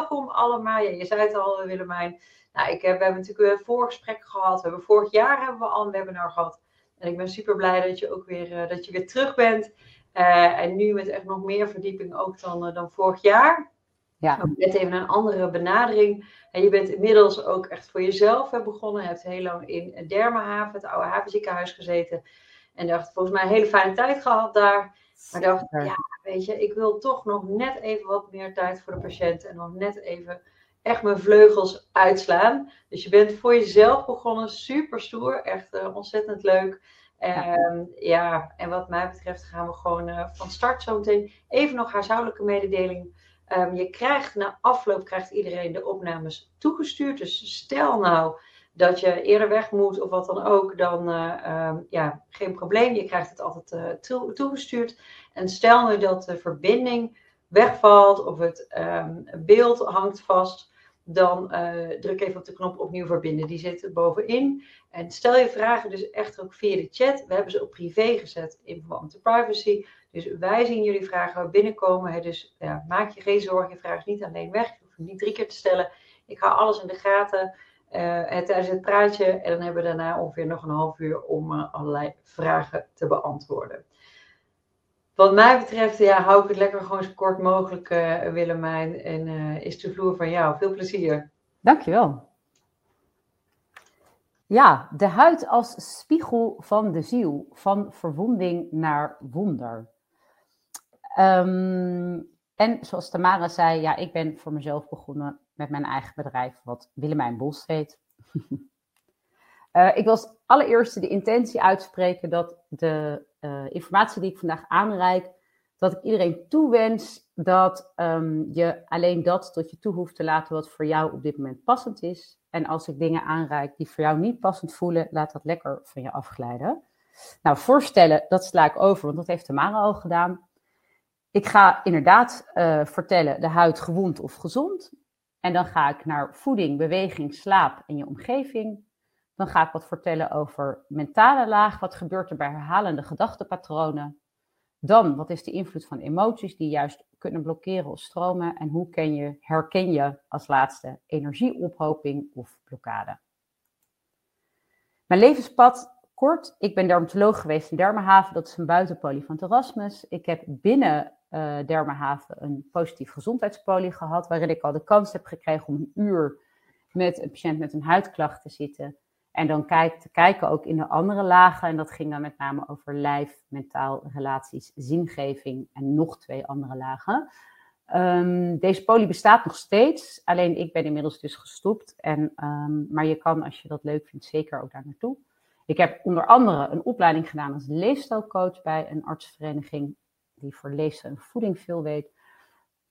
welkom allemaal. Ja, je zei het al, Willemijn. Nou, ik heb, we hebben natuurlijk een voorgesprek gehad. We hebben vorig jaar hebben we al een webinar gehad. En ik ben super blij dat je ook weer, dat je weer terug bent. en nu met echt nog meer verdieping ook dan, dan vorig jaar. Ja. Net even een andere benadering. En je bent inmiddels ook echt voor jezelf begonnen. Je hebt heel lang in Dermahaven, het oude havenziekenhuis, gezeten. En dacht, volgens mij een hele fijne tijd gehad daar. Maar dacht, ja, weet je, ik wil toch nog net even wat meer tijd voor de patiënt. En nog net even echt mijn vleugels uitslaan. Dus je bent voor jezelf begonnen. Super stoer. Echt uh, ontzettend leuk. Ja. Ehm, ja. en wat mij betreft gaan we gewoon uh, van start zo meteen. Even nog huishoudelijke mededeling Um, je krijgt na afloop krijgt iedereen de opnames toegestuurd. Dus stel nou dat je eerder weg moet of wat dan ook, dan uh, ja, geen probleem. Je krijgt het altijd uh, toegestuurd. En stel nu dat de verbinding wegvalt of het um, beeld hangt vast, dan uh, druk even op de knop opnieuw verbinden. Die zit bovenin. En stel je vragen dus echt ook via de chat. We hebben ze op privé gezet in verband met privacy. Dus wij zien jullie vragen binnenkomen. Dus ja, maak je geen zorgen, je vraag is niet alleen weg. Je hoeft hem niet drie keer te stellen. Ik hou alles in de gaten uh, tijdens het praatje. En dan hebben we daarna ongeveer nog een half uur om uh, allerlei vragen te beantwoorden. Wat mij betreft, ja, hou ik het lekker gewoon zo kort mogelijk, uh, Willemijn. En is de vloer van jou. Veel plezier. Dankjewel. Ja, de huid als spiegel van de ziel, van verwonding naar wonder. Um, en zoals Tamara zei, ja, ik ben voor mezelf begonnen met mijn eigen bedrijf, wat Willemijn Bos heet. uh, ik wil als allereerste de intentie uitspreken dat de uh, informatie die ik vandaag aanreik, dat ik iedereen toewens dat um, je alleen dat tot je toe hoeft te laten wat voor jou op dit moment passend is. En als ik dingen aanreik die voor jou niet passend voelen, laat dat lekker van je afglijden. Nou, voorstellen, dat sla ik over, want dat heeft Tamara al gedaan. Ik ga inderdaad uh, vertellen de huid gewond of gezond. En dan ga ik naar voeding, beweging, slaap en je omgeving. Dan ga ik wat vertellen over mentale laag. Wat gebeurt er bij herhalende gedachtenpatronen? Dan, wat is de invloed van emoties die juist kunnen blokkeren of stromen? En hoe ken je, herken je als laatste energieophoping of blokkade? Mijn levenspad, kort. Ik ben dermatoloog geweest in Dermahaven. Dat is een buitenpolie van Erasmus. Ik heb binnen uh, Dermahaven een positief gezondheidspolie gehad, waarin ik al de kans heb gekregen om een uur met een patiënt met een huidklacht te zitten. En dan te kijken ook in de andere lagen. En dat ging dan met name over lijf, mentaal, relaties, zingeving en nog twee andere lagen. Um, deze polie bestaat nog steeds, alleen ik ben inmiddels dus gestopt. En, um, maar je kan, als je dat leuk vindt, zeker ook daar naartoe. Ik heb onder andere een opleiding gedaan als leefstijlcoach bij een artsvereniging die voor leefstijl en voeding veel weet.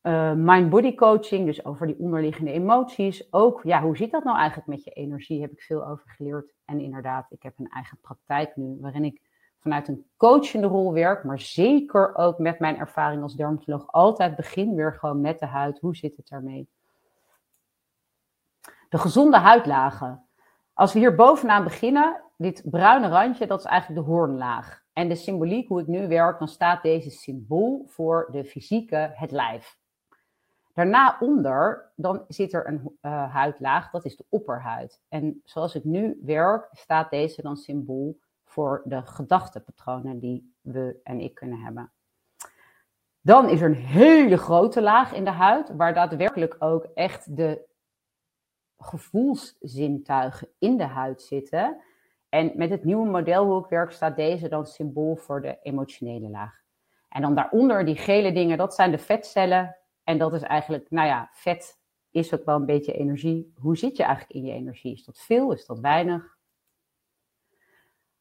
Uh, mind-body coaching, dus over die onderliggende emoties. Ook, ja, hoe zit dat nou eigenlijk met je energie? Heb ik veel over geleerd. En inderdaad, ik heb een eigen praktijk nu, waarin ik vanuit een coachende rol werk, maar zeker ook met mijn ervaring als dermatoloog altijd begin weer gewoon met de huid. Hoe zit het daarmee? De gezonde huidlagen. Als we hier bovenaan beginnen, dit bruine randje, dat is eigenlijk de hoornlaag. En de symboliek, hoe ik nu werk, dan staat deze symbool voor de fysieke, het lijf. Daarna onder, dan zit er een uh, huidlaag, dat is de opperhuid. En zoals ik nu werk, staat deze dan symbool voor de gedachtepatronen die we en ik kunnen hebben. Dan is er een hele grote laag in de huid, waar daadwerkelijk ook echt de gevoelszintuigen in de huid zitten. En met het nieuwe model hoe ik werk, staat deze dan symbool voor de emotionele laag. En dan daaronder, die gele dingen, dat zijn de vetcellen. En dat is eigenlijk, nou ja, vet is ook wel een beetje energie. Hoe zit je eigenlijk in je energie? Is dat veel? Is dat weinig?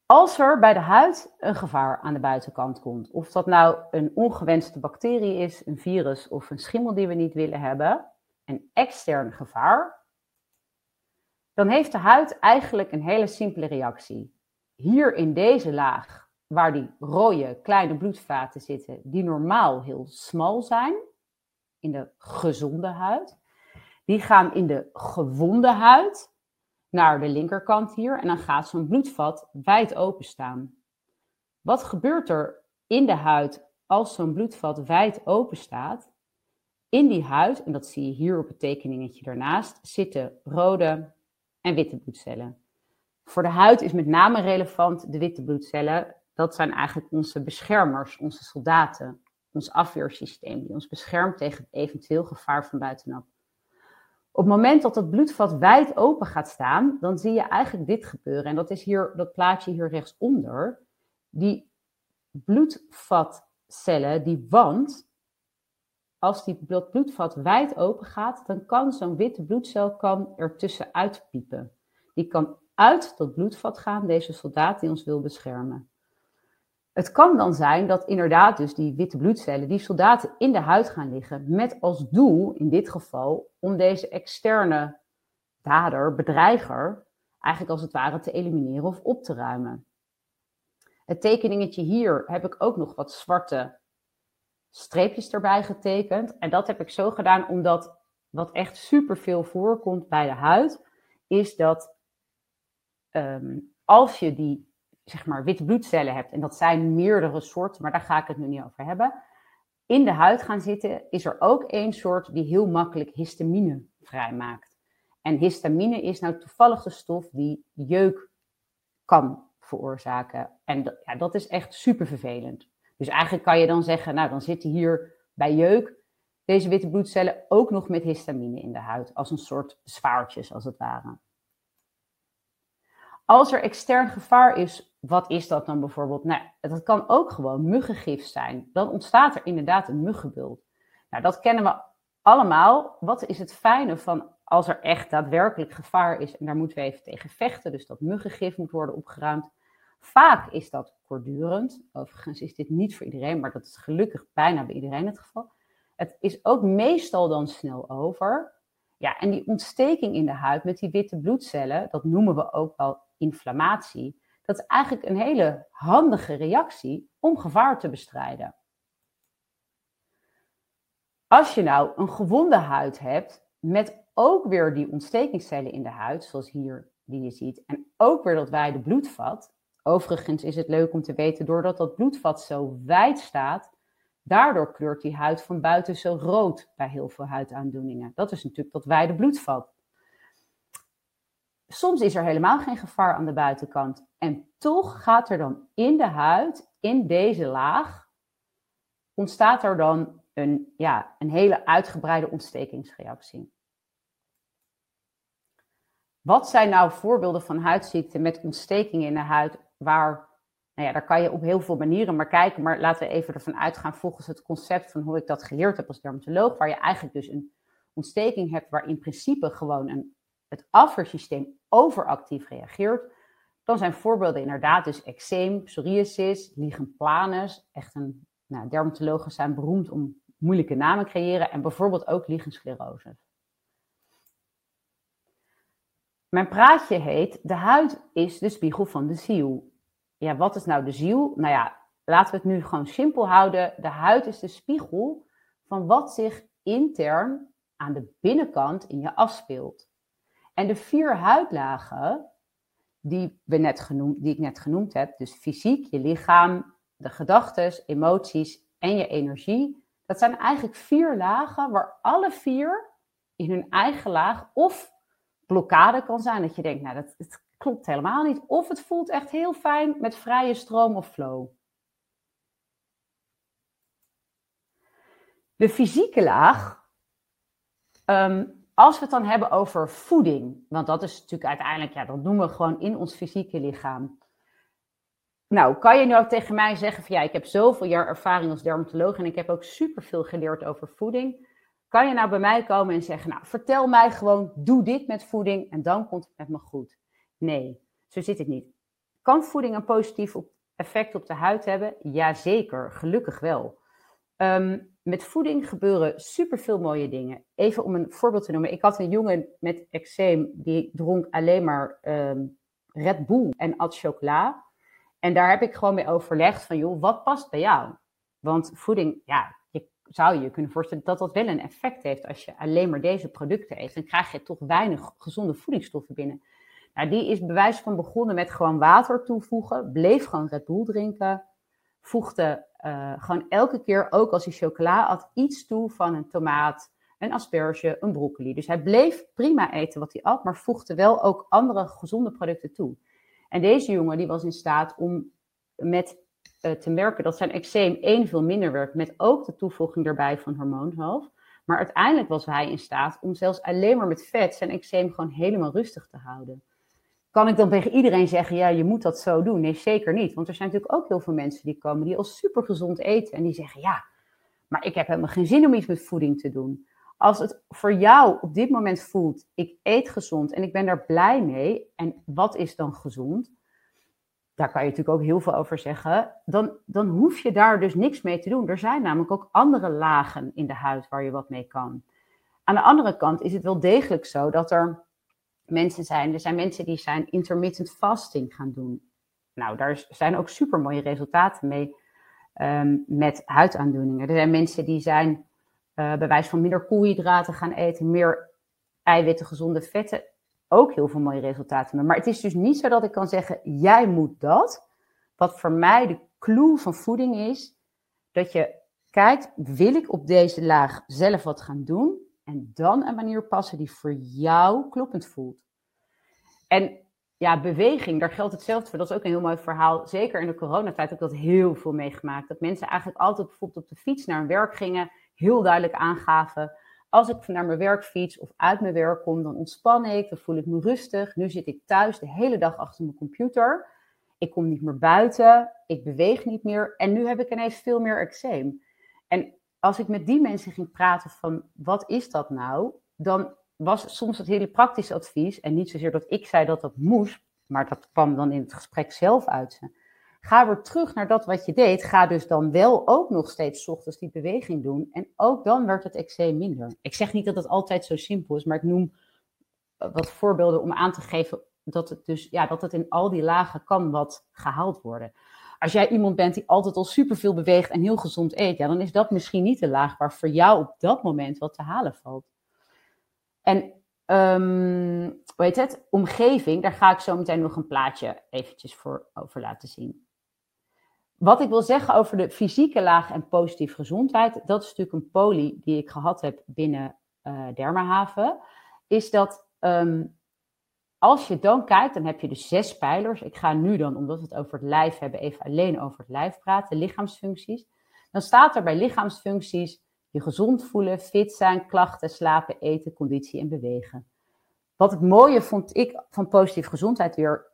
Als er bij de huid een gevaar aan de buitenkant komt, of dat nou een ongewenste bacterie is, een virus of een schimmel die we niet willen hebben, een extern gevaar, dan heeft de huid eigenlijk een hele simpele reactie. Hier in deze laag, waar die rode kleine bloedvaten zitten, die normaal heel smal zijn, in de gezonde huid, die gaan in de gewonde huid naar de linkerkant hier en dan gaat zo'n bloedvat wijd open staan. Wat gebeurt er in de huid als zo'n bloedvat wijd open staat? in die huid, en dat zie je hier op het tekeningetje daarnaast, zitten rode en witte bloedcellen. Voor de huid is met name relevant de witte bloedcellen. Dat zijn eigenlijk onze beschermers, onze soldaten, ons afweersysteem, die ons beschermt tegen eventueel gevaar van buitenaf. Op het moment dat het bloedvat wijd open gaat staan, dan zie je eigenlijk dit gebeuren. En dat is hier, dat plaatje hier rechtsonder. Die bloedvatcellen, die wand, als die bloedvat wijd open gaat, dan kan zo'n witte bloedcel kan er tussenuit piepen. Die kan uit dat bloedvat gaan, deze soldaat die ons wil beschermen. Het kan dan zijn dat inderdaad dus die witte bloedcellen, die soldaten in de huid gaan liggen, met als doel in dit geval om deze externe dader, bedreiger, eigenlijk als het ware te elimineren of op te ruimen. Het tekeningetje hier heb ik ook nog wat zwarte streepjes erbij getekend. En dat heb ik zo gedaan omdat wat echt super veel voorkomt bij de huid, is dat ehm, als je die zeg maar, witte bloedcellen hebt, en dat zijn meerdere soorten, maar daar ga ik het nu niet over hebben, in de huid gaan zitten, is er ook één soort die heel makkelijk histamine vrijmaakt. En histamine is nou toevallig de stof die jeuk kan veroorzaken. En ja, dat is echt super vervelend. Dus eigenlijk kan je dan zeggen, nou dan zitten hier bij jeuk deze witte bloedcellen ook nog met histamine in de huid, als een soort zwaartjes als het ware. Als er extern gevaar is, wat is dat dan bijvoorbeeld? Nou, dat kan ook gewoon muggengif zijn. Dan ontstaat er inderdaad een muggenbult. Nou, dat kennen we allemaal. Wat is het fijne van als er echt daadwerkelijk gevaar is en daar moeten we even tegen vechten, dus dat muggengif moet worden opgeruimd. Vaak is dat kortdurend. Overigens is dit niet voor iedereen, maar dat is gelukkig bijna bij iedereen het geval. Het is ook meestal dan snel over. Ja, en die ontsteking in de huid met die witte bloedcellen, dat noemen we ook wel inflammatie. Dat is eigenlijk een hele handige reactie om gevaar te bestrijden. Als je nou een gewonde huid hebt met ook weer die ontstekingscellen in de huid, zoals hier die je ziet, en ook weer dat wijde bloedvat. Overigens is het leuk om te weten, doordat dat bloedvat zo wijd staat, daardoor kleurt die huid van buiten zo rood bij heel veel huidaandoeningen. Dat is natuurlijk dat wijde bloedvat. Soms is er helemaal geen gevaar aan de buitenkant. En toch gaat er dan in de huid, in deze laag, ontstaat er dan een, ja, een hele uitgebreide ontstekingsreactie. Wat zijn nou voorbeelden van huidziekten met ontstekingen in de huid, waar, nou ja, daar kan je op heel veel manieren maar kijken, maar laten we even ervan uitgaan volgens het concept van hoe ik dat geleerd heb als dermatoloog, waar je eigenlijk dus een ontsteking hebt waar in principe gewoon een, het afweersysteem overactief reageert, dan zijn voorbeelden inderdaad dus eczeem, psoriasis, lichen planus. Echt een, nou, dermatologen zijn beroemd om moeilijke namen creëren en bijvoorbeeld ook lichensclerose. Mijn praatje heet De huid is de spiegel van de ziel. Ja, wat is nou de ziel? Nou ja, laten we het nu gewoon simpel houden. De huid is de spiegel van wat zich intern aan de binnenkant in je afspeelt. En de vier huidlagen die, we net genoemd, die ik net genoemd heb, dus fysiek, je lichaam, de gedachten, emoties en je energie, dat zijn eigenlijk vier lagen waar alle vier in hun eigen laag of blokkade kan zijn. Dat je denkt, nou, dat, dat klopt helemaal niet. Of het voelt echt heel fijn met vrije stroom of flow. De fysieke laag ehm, als we het dan hebben over voeding, want dat is natuurlijk uiteindelijk, ja, dat doen we gewoon in ons fysieke lichaam. Nou, kan je nu ook tegen mij zeggen van ja, ik heb zoveel jaar ervaring als dermatoloog en ik heb ook superveel geleerd over voeding. Kan je nou bij mij komen en zeggen, nou, vertel mij gewoon, doe dit met voeding en dan komt het met me goed. Nee, zo zit het niet. Kan voeding een positief effect op de huid hebben? Jazeker, gelukkig wel. Um, met voeding gebeuren superveel mooie dingen. Even om een voorbeeld te noemen. Ik had een jongen met eczeem, die dronk alleen maar um, Red Bull en at chocola. En daar heb ik gewoon mee overlegd van, joh, wat past bij jou? Want voeding, ja, je zou je kunnen voorstellen dat dat wel een effect heeft als je alleen maar deze producten eet. Dan krijg je toch weinig gezonde voedingsstoffen binnen. Die is bewijs van begonnen met gewoon water toevoegen, bleef gewoon Red Bull drinken. voegde uh, gewoon elke keer, ook als hij chocola at, iets toe van een tomaat, een asperge, een broccoli. Dus hij bleef prima eten wat hij at, maar voegde wel ook andere gezonde producten toe. En deze jongen die was in staat om met uh, te merken dat zijn eczeem één veel minder werd, met ook de toevoeging erbij van hormoonhalf. Maar uiteindelijk was hij in staat om zelfs alleen maar met vet zijn eczeem gewoon helemaal rustig te houden. Kan ik dan tegen iedereen zeggen, ja, je moet dat zo doen? Nee, zeker niet. Want er zijn natuurlijk ook heel veel mensen die komen die al super gezond eten. En die zeggen, ja, maar ik heb helemaal geen zin om iets met voeding te doen. Als het voor jou op dit moment voelt, ik eet gezond en ik ben daar blij mee. En wat is dan gezond? Daar kan je natuurlijk ook heel veel over zeggen. Dan, dan hoef je daar dus niks mee te doen. Er zijn namelijk ook andere lagen in de huid waar je wat mee kan. Aan de andere kant is het wel degelijk zo dat er mensen zijn. Er zijn mensen die zijn intermittent fasting gaan doen. Nou, daar zijn ook super mooie resultaten mee um, met huidaandoeningen. Er zijn mensen die zijn uh, bij wijze van minder koolhydraten gaan eten, meer eiwitten, gezonde vetten. Ook heel veel mooie resultaten mee. Maar het is dus niet zo dat ik kan zeggen, jij moet dat. Wat voor mij de clue van voeding is, dat je kijkt, wil ik op deze laag zelf wat gaan doen? En dan een manier passen die voor jou kloppend voelt. En ja, beweging, daar geldt hetzelfde voor. Dat is ook een heel mooi verhaal. Zeker in de coronatijd heb ik dat heel veel meegemaakt. Dat mensen eigenlijk altijd bijvoorbeeld op de fiets naar hun werk gingen. Heel duidelijk aangaven. Als ik naar mijn werk fiets of uit mijn werk kom, dan ontspan ik. Dan voel ik me rustig. Nu zit ik thuis de hele dag achter mijn computer. Ik kom niet meer buiten. Ik beweeg niet meer. En nu heb ik ineens veel meer eczeem. En als ik met die mensen ging praten van wat is dat nou, dan was soms het hele praktische advies, en niet zozeer dat ik zei dat dat moest, maar dat kwam dan in het gesprek zelf uit. Ga weer terug naar dat wat je deed. Ga dus dan wel ook nog steeds ochtends die beweging doen. En ook dan werd het eczeem minder. Ik zeg niet dat het altijd zo simpel is, maar ik noem eh, wat voorbeelden om aan te geven dat het dus ja, dat het in al die lagen kan wat gehaald worden als jij iemand bent die altijd al superveel beweegt en heel gezond eet, ja, dan is dat misschien niet de laag waar voor jou op dat moment wat te halen valt. En um, hoe heet het? Omgeving, daar ga ik zo meteen nog een plaatje eventjes voor over laten zien. Wat ik wil zeggen over de fysieke laag en positieve gezondheid, dat is natuurlijk een poli die ik gehad heb binnen uh, Dermahaven, is dat um, als je dan kijkt, dan heb je dus zes pijlers. Ik ga nu dan, omdat we het over het lijf hebben, even alleen over het lijf praten, lichaamsfuncties. Dan staat er bij lichaamsfuncties je gezond voelen, fit zijn, klachten, slapen, eten, conditie en bewegen. Wat het mooie vond ik van positieve gezondheid weer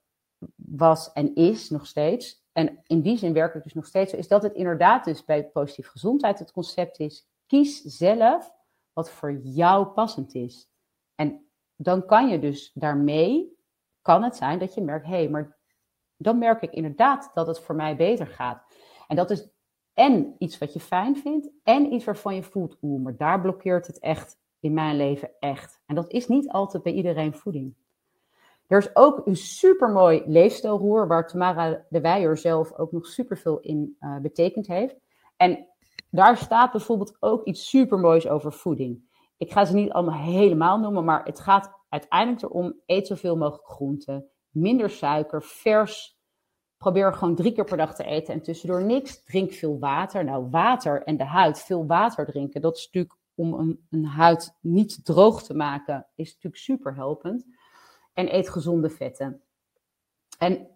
was en is nog steeds, en in die zin werk ik dus nog steeds zo, is dat het inderdaad dus bij positieve gezondheid het concept is, kies zelf wat voor jou passend is. En dan kan je dus daarmee, kan het zijn dat je merkt, hé, hey, maar dan merk ik inderdaad dat het voor mij beter gaat. En dat is en iets wat je fijn vindt en iets waarvan je voelt, oeh, maar daar blokkeert het echt in mijn leven echt. En dat is niet altijd bij iedereen voeding. Er is ook een supermooi leefstijlroer waar Tamara de Weijer zelf ook nog superveel in uh, betekend heeft. En daar staat bijvoorbeeld ook iets supermoois over voeding. Ik ga ze niet allemaal helemaal noemen, maar het gaat uiteindelijk erom: eet zoveel mogelijk groenten, minder suiker, vers. Probeer gewoon drie keer per dag te eten en tussendoor niks. Drink veel water. Nou, water en de huid, veel water drinken, dat is natuurlijk om een, een huid niet droog te maken, is natuurlijk super helpend. En eet gezonde vetten. En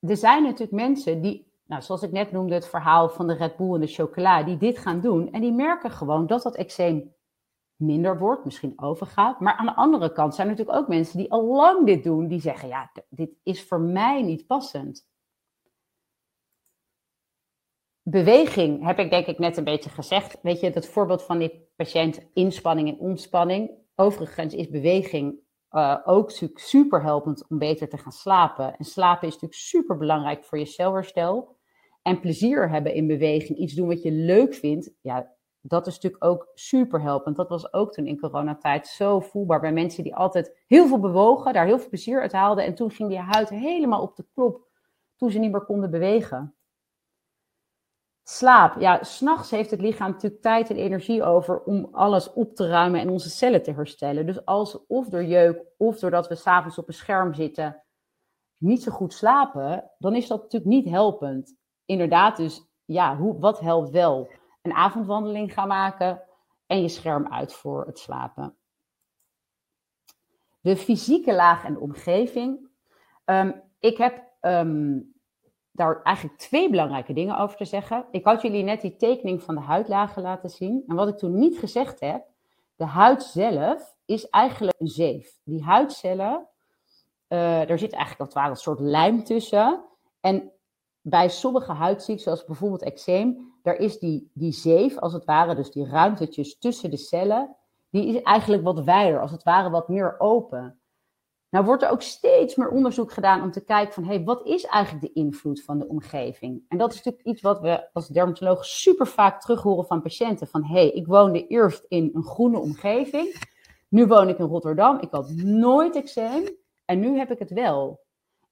er zijn natuurlijk mensen die, nou, zoals ik net noemde, het verhaal van de Red Bull en de chocola, die dit gaan doen. En die merken gewoon dat dat eczeem minder wordt, misschien overgaat. Maar aan de andere kant zijn er natuurlijk ook mensen die al lang dit doen, die zeggen, ja, dit is voor mij niet passend. Beweging heb ik denk ik net een beetje gezegd. Weet je, dat voorbeeld van die patiënt inspanning en ontspanning. Overigens is beweging uh, ook super helpend om beter te gaan slapen. En slapen is natuurlijk super belangrijk voor je celherstel. En plezier hebben in beweging, iets doen wat je leuk vindt, ja, dat is natuurlijk ook super helpend. Dat was ook toen in coronatijd zo voelbaar bij mensen die altijd heel veel bewogen, daar heel veel plezier uit haalden. En toen ging die huid helemaal op de klop toen ze niet meer konden bewegen. Slaap. Ja, s'nachts heeft het lichaam natuurlijk tijd en energie over om alles op te ruimen en onze cellen te herstellen. Dus als of door jeuk of doordat we s'avonds op een scherm zitten niet zo goed slapen, dan is dat natuurlijk niet helpend. Inderdaad, dus ja, hoe, wat helpt wel? Een avondwandeling gaan maken en je scherm uit voor het slapen. De fysieke laag en omgeving. Ehm, ik heb ehm, daar eigenlijk twee belangrijke dingen over te zeggen. Ik had jullie net die tekening van de huidlagen laten zien. En wat ik toen niet gezegd heb, de huid zelf is eigenlijk een zeef. Die huidcellen, uh, er zit eigenlijk als het ware een soort lijm tussen. En bij sommige huidziekten, zoals bijvoorbeeld eczeem, daar is die, die zeef, als het ware, dus die ruimtetjes tussen de cellen, die is eigenlijk wat wijder, als het ware wat meer open. Nou wordt er ook steeds meer onderzoek gedaan om te kijken van, hé, hey, wat is eigenlijk de invloed van de omgeving? En dat is natuurlijk iets wat we als dermatoloog super vaak terug horen van patiënten. Van, hé, hey, ik woonde eerst in een groene omgeving, nu woon ik in Rotterdam, ik had nooit eczeem en nu heb ik het wel.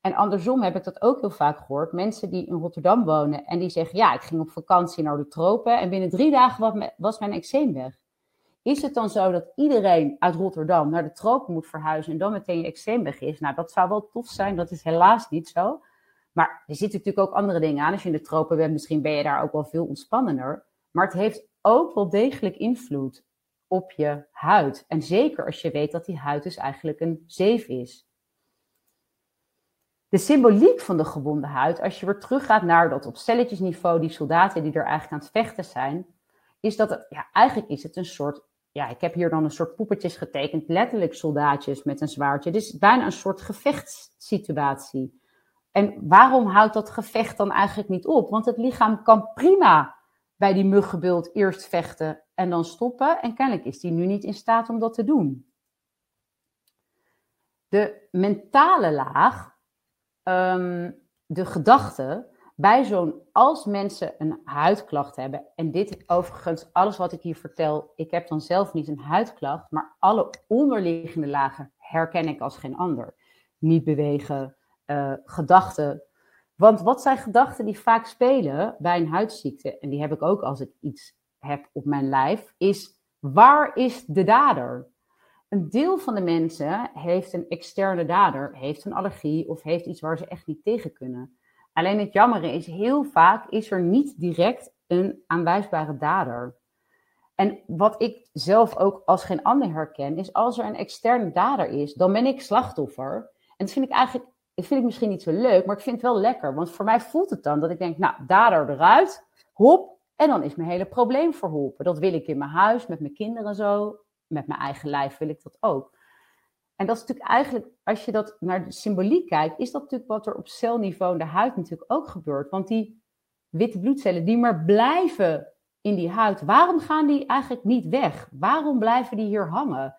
En andersom heb ik dat ook heel vaak gehoord. Mensen die in Rotterdam wonen en die zeggen: Ja, ik ging op vakantie naar de tropen en binnen drie dagen was mijn eczeem weg. Is het dan zo dat iedereen uit Rotterdam naar de tropen moet verhuizen en dan meteen je eczeem weg is? Nou, dat zou wel tof zijn, dat is helaas niet zo. Maar er zitten natuurlijk ook andere dingen aan. Als je in de tropen bent, misschien ben je daar ook wel veel ontspannender. Maar het heeft ook wel degelijk invloed op je huid. En zeker als je weet dat die huid dus eigenlijk een zeef is. De symboliek van de gewonde huid, als je weer teruggaat naar dat op celletjesniveau, die soldaten die er eigenlijk aan het vechten zijn, is dat het, ja, eigenlijk is het een soort ja, ik heb hier dan een soort poepetjes getekend, letterlijk soldaatjes met een zwaardje. Is bijna een soort gevechtssituatie. En waarom houdt dat gevecht dan eigenlijk niet op? Want het lichaam kan prima bij die muggenbult eerst vechten en dan stoppen. En kennelijk is die nu niet in staat om dat te doen. De mentale laag, ehm, de gedachte, bij zo'n, als mensen een huidklacht hebben, en dit overigens, alles wat ik hier vertel, ik heb dan zelf niet een huidklacht, maar alle onderliggende lagen herken ik als geen ander. Niet bewegen, uh, gedachten. Want wat zijn gedachten die vaak spelen bij een huidziekte, en die heb ik ook als ik iets heb op mijn lijf, is waar is de dader? Een deel van de mensen heeft een externe dader, heeft een allergie of heeft iets waar ze echt niet tegen kunnen. Alleen het jammer is, heel vaak is er niet direct een aanwijsbare dader. En wat ik zelf ook als geen ander herken, is als er een externe dader is, dan ben ik slachtoffer. En dat vind ik eigenlijk, dat vind ik misschien niet zo leuk, maar ik vind het wel lekker. Want voor mij voelt het dan dat ik denk, nou, dader eruit, hop, en dan is mijn hele probleem verholpen. Dat wil ik in mijn huis, met mijn kinderen zo, met mijn eigen lijf wil ik dat ook. En dat is natuurlijk eigenlijk, als je dat naar de symboliek kijkt, is dat natuurlijk wat er op celniveau in de huid natuurlijk ook gebeurt. Want die witte bloedcellen die maar blijven in die huid, waarom gaan die eigenlijk niet weg? Waarom blijven die hier hangen?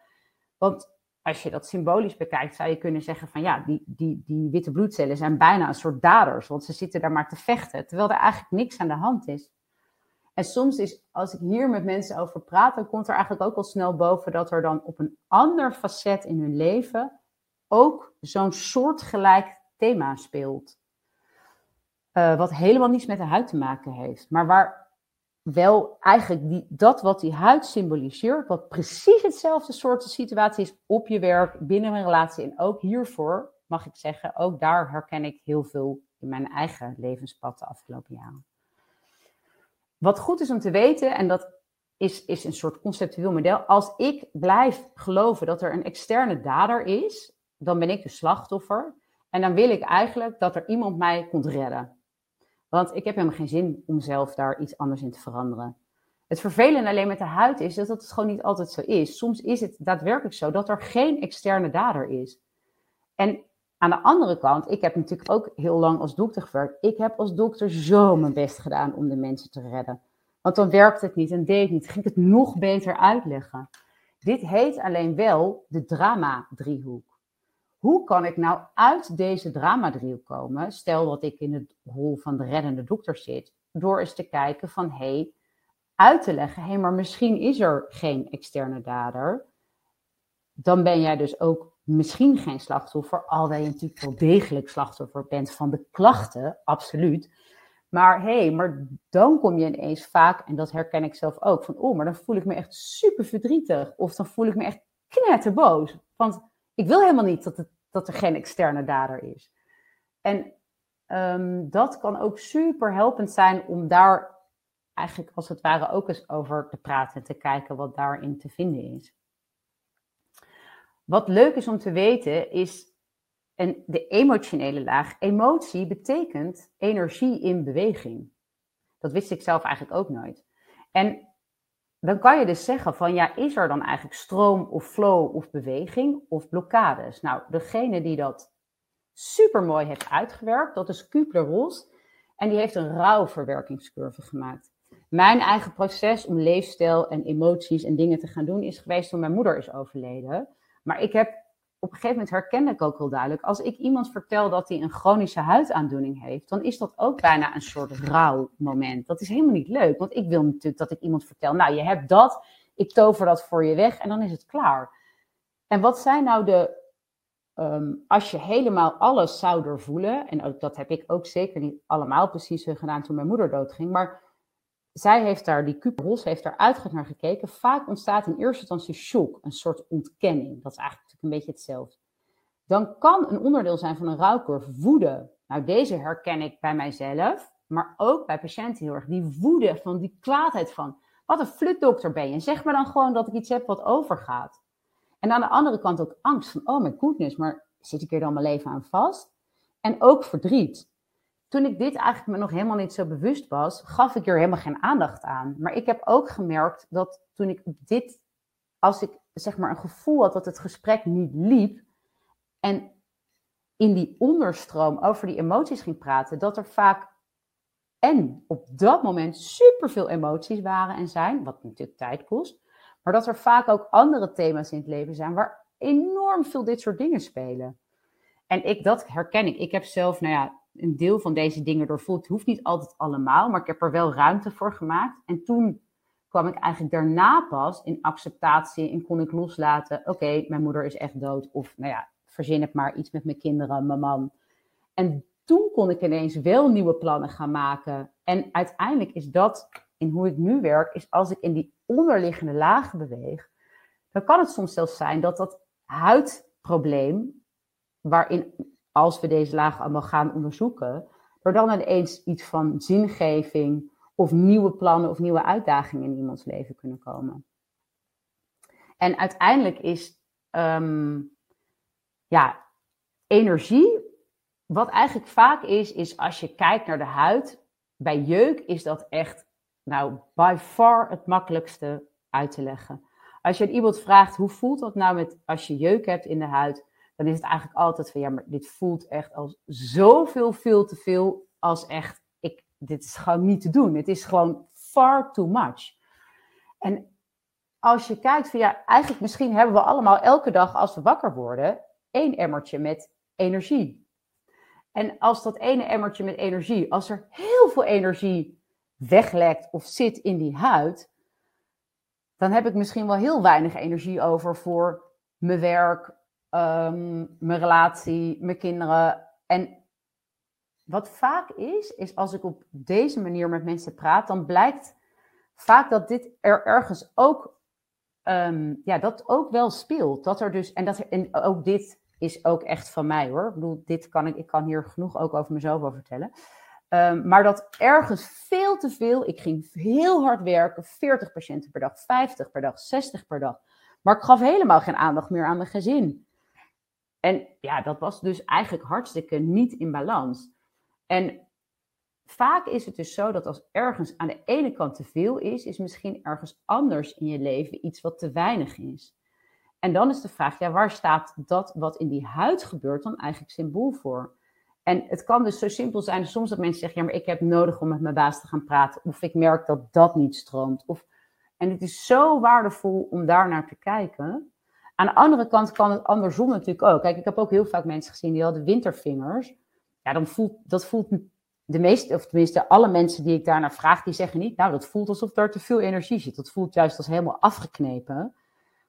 Want als je dat symbolisch bekijkt, zou je kunnen zeggen van ja, die, die, die witte bloedcellen zijn bijna een soort daders, want ze zitten daar maar te vechten, terwijl er eigenlijk niks aan de hand is. En soms is, als ik hier met mensen over praat, dan komt er eigenlijk ook al snel boven dat er dan op een ander facet in hun leven ook zo'n soortgelijk thema speelt. Uh, wat helemaal niets met de huid te maken heeft, maar waar wel eigenlijk die, dat wat die huid symboliseert, wat precies hetzelfde soort situatie is op je werk, binnen een relatie en ook hiervoor, mag ik zeggen, ook daar herken ik heel veel in mijn eigen levenspad de afgelopen jaren. Wat goed is om te weten, en dat is, is een soort conceptueel model. Als ik blijf geloven dat er een externe dader is, dan ben ik de slachtoffer. En dan wil ik eigenlijk dat er iemand mij komt redden. Want ik heb helemaal geen zin om zelf daar iets anders in te veranderen. Het vervelende alleen met de huid is dat het gewoon niet altijd zo is. Soms is het daadwerkelijk zo dat er geen externe dader is. En aan de andere kant, ik heb natuurlijk ook heel lang als dokter gewerkt. Ik heb als dokter zo mijn best gedaan om de mensen te redden. Want dan werkt het niet en deed het niet. Ging ik het nog beter uitleggen. Dit heet alleen wel de drama-driehoek. Hoe kan ik nou uit deze drama-driehoek komen? Stel dat ik in de rol van de reddende dokter zit. Door eens te kijken van, hé, hey, uit te leggen, hé, hey, maar misschien is er geen externe dader. Dan ben jij dus ook misschien geen slachtoffer, alhoewel je natuurlijk wel degelijk slachtoffer bent van de klachten, absoluut. Maar hé, hey, maar dan kom je ineens vaak, en dat herken ik zelf ook, van oh, maar dan voel ik me echt super verdrietig. Of dan voel ik me echt knetterboos. Want ik wil helemaal niet dat, dat er geen externe dader is. En ehm, dat kan ook super helpend zijn om daar eigenlijk als het ware ook eens over te praten en te kijken wat daarin te vinden is. Wat leuk is om te weten is en de emotionele laag. Emotie betekent energie in beweging. Dat wist ik zelf eigenlijk ook nooit. En dan kan je dus zeggen van ja, is er dan eigenlijk stroom of flow of beweging of blokkades? Nou, degene die dat super mooi heeft uitgewerkt, dat is Kubler-Ross. En die heeft een rouwverwerkingscurve gemaakt. Mijn eigen proces om leefstijl en emoties en dingen te gaan doen is geweest toen mijn moeder is overleden. Maar ik heb op een gegeven moment herkende ik ook heel duidelijk, als ik iemand vertel dat hij een chronische huidaandoening heeft, dan is dat ook bijna een soort rouwmoment. Dat is helemaal niet leuk, want ik wil natuurlijk dat ik iemand vertel, nou je hebt dat, ik tover dat voor je weg en dan is het klaar. En wat zijn nou de, ehm, als je helemaal alles zou doorvoelen, en dat heb ik ook zeker niet allemaal precies gedaan toen mijn moeder doodging, maar zij heeft daar, die Kuperhos heeft daar uitgebreid naar gekeken. Vaak ontstaat in eerste instantie shock, een soort ontkenning. Dat is eigenlijk natuurlijk een beetje hetzelfde. Dan kan een onderdeel zijn van een rouwcurve woede. Nou, deze herken ik bij mijzelf, maar ook bij patiënten heel erg. Die woede van die kwaadheid van, wat een flutdokter ben je. En zeg maar dan gewoon dat ik iets heb wat overgaat. En aan de andere kant ook angst van, oh mijn goodness, maar zit ik hier dan mijn leven aan vast? En ook verdriet toen ik dit eigenlijk me nog helemaal niet zo bewust was, gaf ik er helemaal geen aandacht aan. Maar ik heb ook gemerkt dat toen ik dit, als ik zeg maar een gevoel had dat het gesprek niet liep en in die onderstroom over die emoties ging praten, dat er vaak en op dat moment superveel emoties waren en zijn, wat natuurlijk tijd kost, maar dat er vaak ook andere thema's in het leven zijn waar enorm veel dit soort dingen spelen. En ik, dat herken ik. Ik heb zelf, nou ja, een deel van deze dingen doorvoeld. Het hoeft niet altijd allemaal, maar ik heb er wel ruimte voor gemaakt. En toen kwam ik eigenlijk daarna pas in acceptatie en kon ik loslaten. Oké, mijn moeder is echt dood. Of nou ja, verzin ik maar iets met mijn kinderen, mijn man. En toen kon ik ineens wel nieuwe plannen gaan maken. En uiteindelijk is dat in hoe ik nu werk, is als ik in die onderliggende lagen beweeg, dan kan het soms zelfs zijn dat dat huidprobleem, waarin als we deze lagen allemaal gaan onderzoeken, er dan ineens iets van zingeving of nieuwe plannen of nieuwe uitdagingen in iemands leven kunnen komen. En uiteindelijk is ehm, ja, energie, wat eigenlijk vaak is, is als je kijkt naar de huid, bij jeuk is dat echt, nou, by far het makkelijkste uit te leggen. Als je iemand vraagt, hoe voelt dat nou met als je jeuk hebt in de huid, dan is het eigenlijk altijd van ja, maar dit voelt echt als zoveel, veel te veel. Als echt, ik, dit is gewoon niet te doen. Het is gewoon far too much. En als je kijkt van ja, eigenlijk misschien hebben we allemaal elke dag als we wakker worden, één emmertje met energie. En als dat ene emmertje met energie, als er heel veel energie weglekt of zit in die huid, dan heb ik misschien wel heel weinig energie over voor mijn werk, Ehm, mijn relatie, mijn kinderen. En wat vaak is, is als ik op deze manier met mensen praat, dan blijkt vaak dat dit er ergens ook, um, ja, dat ook wel speelt. Dat er dus, en, dat en ook dit is ook echt van mij hoor. Ik bedoel, dit kan ik, ik kan hier genoeg ook over mezelf over vertellen. Um, maar dat ergens veel te veel, ik ging heel hard werken, 40 patiënten per dag, 50 per dag, 60 per dag. Maar ik gaf helemaal geen aandacht meer aan mijn gezin. En ja, dat was dus eigenlijk hartstikke niet in balans. En vaak is het dus zo dat als ergens aan de ene kant te veel is, is misschien ergens anders in je leven iets wat te weinig is. En dan is de vraag, ja, waar staat dat wat in die huid gebeurt dan eigenlijk symbool voor? En het kan dus zo simpel zijn, soms dat mensen zeggen, ja, maar ik heb nodig om met mijn baas te gaan praten, of ik merk dat dat niet stroomt. Of, en het is zo waardevol om daar naar te kijken. Aan de andere kant kan het andersom natuurlijk ook. Kijk, ik heb ook heel vaak mensen gezien die hadden wintervingers. Ja, dan voelt, dat voelt de meeste, of tenminste alle mensen die ik daarnaar vraag, die zeggen niet, nou, dat voelt alsof er te veel energie zit. Dat voelt juist als helemaal afgeknepen.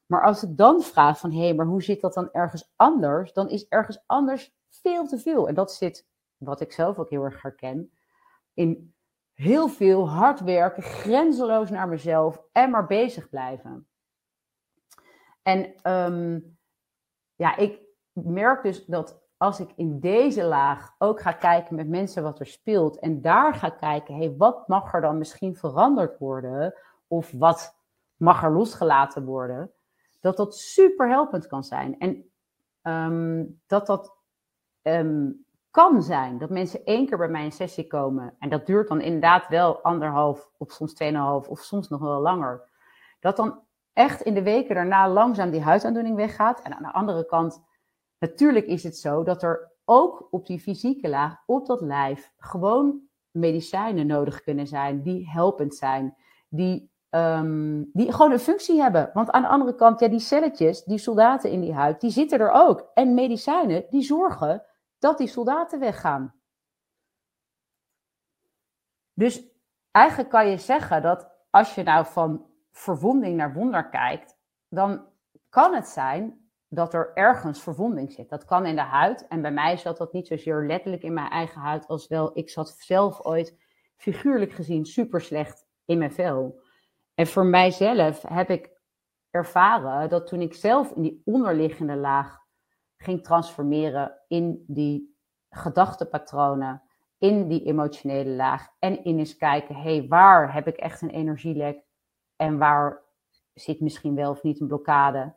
Maar als ik dan vraag van, hé, hey, maar hoe zit dat dan ergens anders? Dan is ergens anders veel te veel. En dat zit, wat ik zelf ook heel erg herken, in heel veel hard werken, grenzeloos naar mezelf en maar bezig blijven. En um, ja, ik merk dus dat als ik in deze laag ook ga kijken met mensen wat er speelt en daar ga kijken, hey, wat mag er dan misschien veranderd worden of wat mag er losgelaten worden, dat dat super helpend kan zijn. En ehm, dat dat ehm, kan zijn dat mensen één keer bij mij in sessie komen en dat duurt dan inderdaad wel anderhalf of soms tweeënhalf of soms nog wel langer. Dat dan echt in de weken daarna langzaam die huidaandoening weggaat. En aan de andere kant Natuurlijk is het zo dat er ook op die fysieke laag, op dat lijf, gewoon medicijnen nodig kunnen zijn die helpend zijn, die, ehm, die gewoon een functie hebben. Want aan de andere kant, ja, die celletjes, die soldaten in die huid, die zitten er ook. En medicijnen, die zorgen dat die soldaten weggaan. Dus eigenlijk kan je zeggen dat als je nou van verwonding naar wonder kijkt, dan kan het zijn dat er ergens verwonding zit. Dat kan in de huid. En bij mij zat dat niet zozeer letterlijk in mijn eigen huid, als wel ik zat zelf ooit figuurlijk gezien super slecht in mijn vel. En voor mijzelf heb ik ervaren dat toen ik zelf in die onderliggende laag ging transformeren in die gedachtepatronen, in die emotionele laag en in eens kijken, hé, hey, waar heb ik echt een energielek en waar zit misschien wel of niet een blokkade?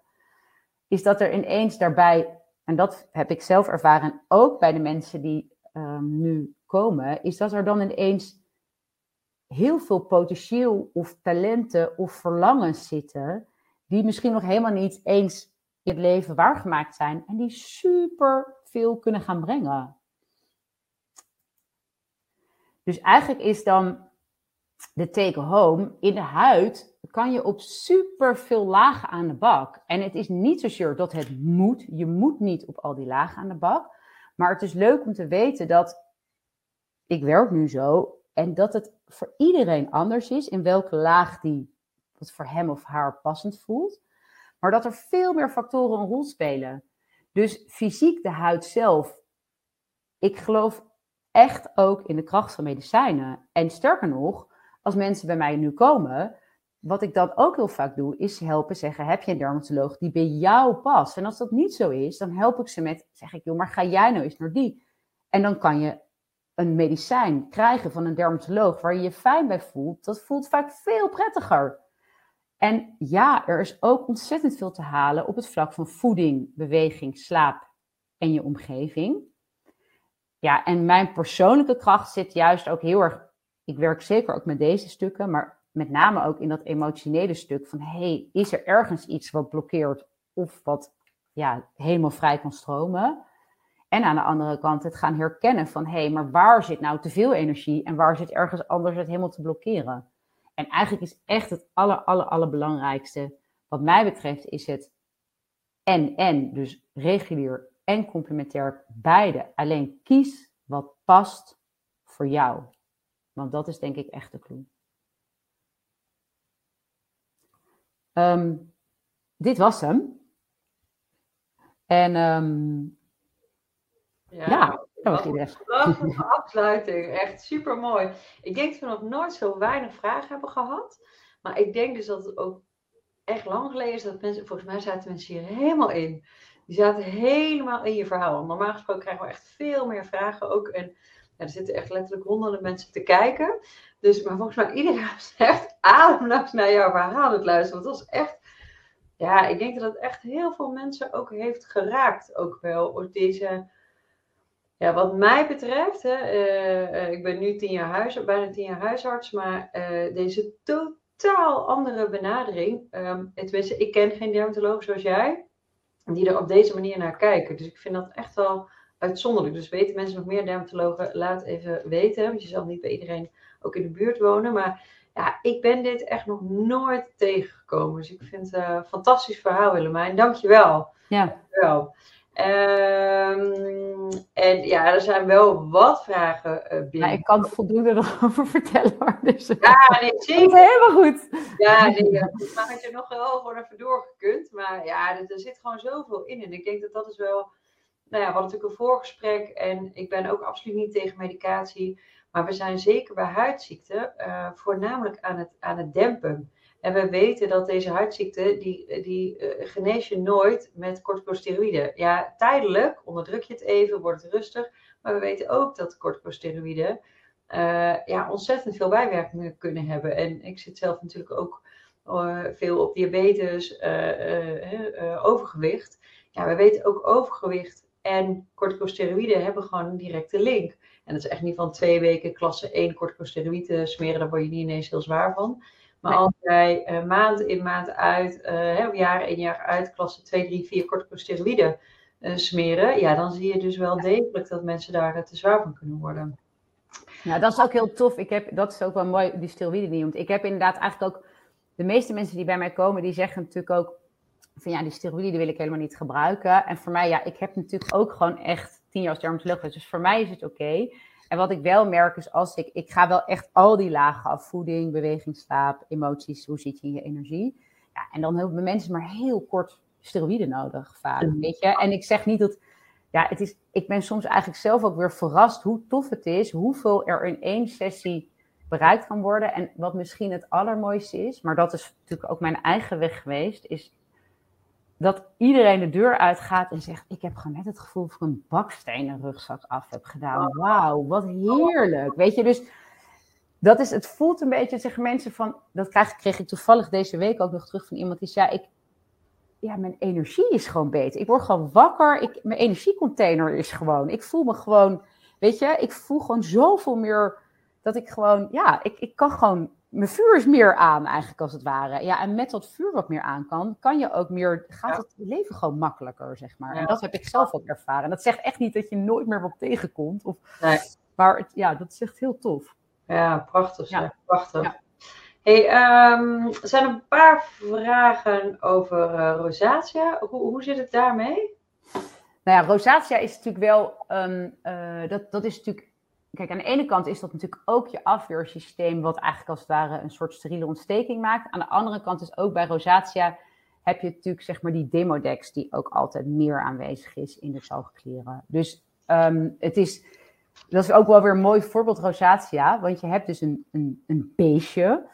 is dat er ineens daarbij, en dat heb ik zelf ervaren, ook bij de mensen die ehm, nu komen, is dat er dan ineens heel veel potentieel of talenten of verlangens zitten, die misschien nog helemaal niet eens in het leven waargemaakt zijn en die super veel kunnen gaan brengen. Dus eigenlijk is dan de take home in de huid kan je op super veel lagen aan de bak. En het is niet zozeer dat het moet. Je moet niet op al die lagen aan de bak. Maar het is leuk om te weten dat ik werk nu zo en dat het voor iedereen anders is in welke laag die wat voor hem of haar passend voelt. Maar dat er veel meer factoren een rol spelen. Dus fysiek de huid zelf. Ik geloof echt ook in de kracht van medicijnen. En sterker nog, als mensen bij mij nu komen, wat ik dan ook heel vaak doe, is helpen zeggen: heb je een dermatoloog die bij jou past? En als dat niet zo is, dan help ik ze met: zeg ik, joh, maar ga jij nou eens naar die? En dan kan je een medicijn krijgen van een dermatoloog waar je je fijn bij voelt. Dat voelt vaak veel prettiger. En ja, er is ook ontzettend veel te halen op het vlak van voeding, beweging, slaap en je omgeving. Ja, en mijn persoonlijke kracht zit juist ook heel erg. Ik werk zeker ook met deze stukken, maar met name ook in dat emotionele stuk van hey, is er ergens iets wat blokkeert of wat ja, helemaal vrij kan stromen? En aan de andere kant het gaan herkennen van hé, hey, maar waar zit nou te veel energie en waar zit ergens anders het helemaal te blokkeren? En eigenlijk is echt het aller, aller, allerbelangrijkste, wat mij betreft, is het en, en, dus regulier en complementair, beide. Alleen kies wat past voor jou. Want dat is denk ik echt de clue. Ehm, dit was hem. En um, ja, ja, dat was Prachtige afsluiting. Echt super mooi. Ik denk dat we nog nooit zo weinig vragen hebben gehad. Maar ik denk dus dat het ook echt lang geleden is dat mensen, volgens mij zaten mensen hier helemaal in. Die zaten helemaal in je verhaal. Normaal gesproken krijgen we echt veel meer vragen ook. En er zitten echt letterlijk honderden mensen te kijken. Dus, maar volgens mij iedereen was echt ademloos naar jouw verhaal het luisteren. Want het was echt, ja, ik denk dat het echt heel veel mensen ook heeft geraakt. Ook wel, deze, ja, wat mij betreft, hè, uh, ik ben nu tien jaar huis, bijna tien jaar huisarts, maar uh, deze totaal andere benadering. Um, tenminste, ik ken geen dermatoloog zoals jij, die er op deze manier naar kijken. Dus ik vind dat echt wel uitzonderlijk. Dus weten mensen nog meer dermatologen, laat even weten. Want je zal niet bij iedereen ook in de buurt wonen. Maar ja, ik ben dit echt nog nooit tegengekomen. Dus ik vind het een fantastisch verhaal, Willemijn. Dankjewel. Ja. Dankjewel. Um, en ja, er zijn wel wat vragen uh, binnen. Maar ik kan voldoende erover vertellen hoor. Dus, ja, nee, zeker. Helemaal goed. Ja, nee, ja, maar had je nog wel gewoon even doorgekund. Maar ja, er, er zit gewoon zoveel in. En ik denk dat dat is wel nou ja, we hadden natuurlijk een voorgesprek en ik ben ook absoluut niet tegen medicatie. Maar we zijn zeker bij huidziekten uh, voornamelijk aan het, aan het dempen. En we weten dat deze huidziekte, die, die uh, genees je nooit met corticosteroïden. Ja, tijdelijk onderdruk je het even, wordt het rustig. Maar we weten ook dat corticosteroïden uh, ja, ontzettend veel bijwerkingen kunnen hebben. En ik zit zelf natuurlijk ook veel op diabetes, overgewicht. Ja, we weten ook overgewicht en corticosteroïden hebben gewoon een directe link. En dat is echt niet van twee weken klasse 1 corticosteroïden smeren, daar word je niet ineens heel zwaar van. Maar als jij uh, maand in maand uit, uh, jaar in jaar uit, klasse 2, 3, 4 corticosteroïden uh, smeren, ja, dan zie je dus wel degelijk dat mensen daar te zwaar van kunnen worden. Ja, dat is ook heel tof. Ik heb, dat is ook wel mooi, die steroïden die je noemt. Ik heb inderdaad eigenlijk ook, de meeste mensen die bij mij komen, die zeggen natuurlijk ook, van ja, die steroïden die wil ik helemaal niet gebruiken. En voor mij, ja, ik heb natuurlijk ook gewoon echt tien jaar als dermatoloog. Dus voor mij is het oké. En wat ik wel merk is als ik, ik ga wel echt al die lagen af, voeding, beweging, slaap, emoties, hoe zit je in je energie. Ja, en dan hebben mensen maar heel kort steroïden nodig vaak, mm. weet je. En ik zeg niet dat, ja, het is, ik ben soms eigenlijk zelf ook weer verrast hoe tof het is, hoeveel er in één sessie bereikt kan worden. En wat misschien het allermooiste is, maar dat is natuurlijk ook mijn eigen weg geweest, is dat iedereen de deur uitgaat en zegt: Ik heb gewoon net het gevoel of ik een bakstenen rugzak af heb gedaan. Wauw, wat heerlijk. Weet je, dus dat is, het voelt een beetje, zeggen mensen van, dat krijg, kreeg ik toevallig deze week ook nog terug van iemand die zei: ik, Ja, mijn energie is gewoon beter. Ik word gewoon wakker. Ik, mijn energiecontainer is gewoon. Ik voel me gewoon, weet je, ik voel gewoon zoveel meer dat ik gewoon, ja, ik, ik kan gewoon mijn vuur is meer aan, eigenlijk als het ware. Ja, en met dat vuur wat meer aan kan, kan je ook meer, gaat het leven gewoon makkelijker, zeg maar. En dat heb ik zelf ook ervaren. dat zegt echt niet dat je nooit meer wat tegenkomt. Of, nee. Maar het, ja, dat is echt heel tof. Ja, prachtig. Ja. Prachtig. Hey, um, er zijn een paar vragen over uh, rosacea. Hoe, hoe zit het daarmee? Nou ja, rosacea is natuurlijk wel, um, uh, dat, dat is natuurlijk kijk, aan de ene kant is dat natuurlijk ook je afweersysteem, wat eigenlijk als het ware een soort steriele ontsteking maakt. Aan de andere kant is ook bij rosacea heb je natuurlijk zeg maar die demodex, die ook altijd meer aanwezig is in de talgklieren. Dus um, het is, dat is ook wel weer een mooi voorbeeld rosacea, want je hebt dus een, een, een beestje,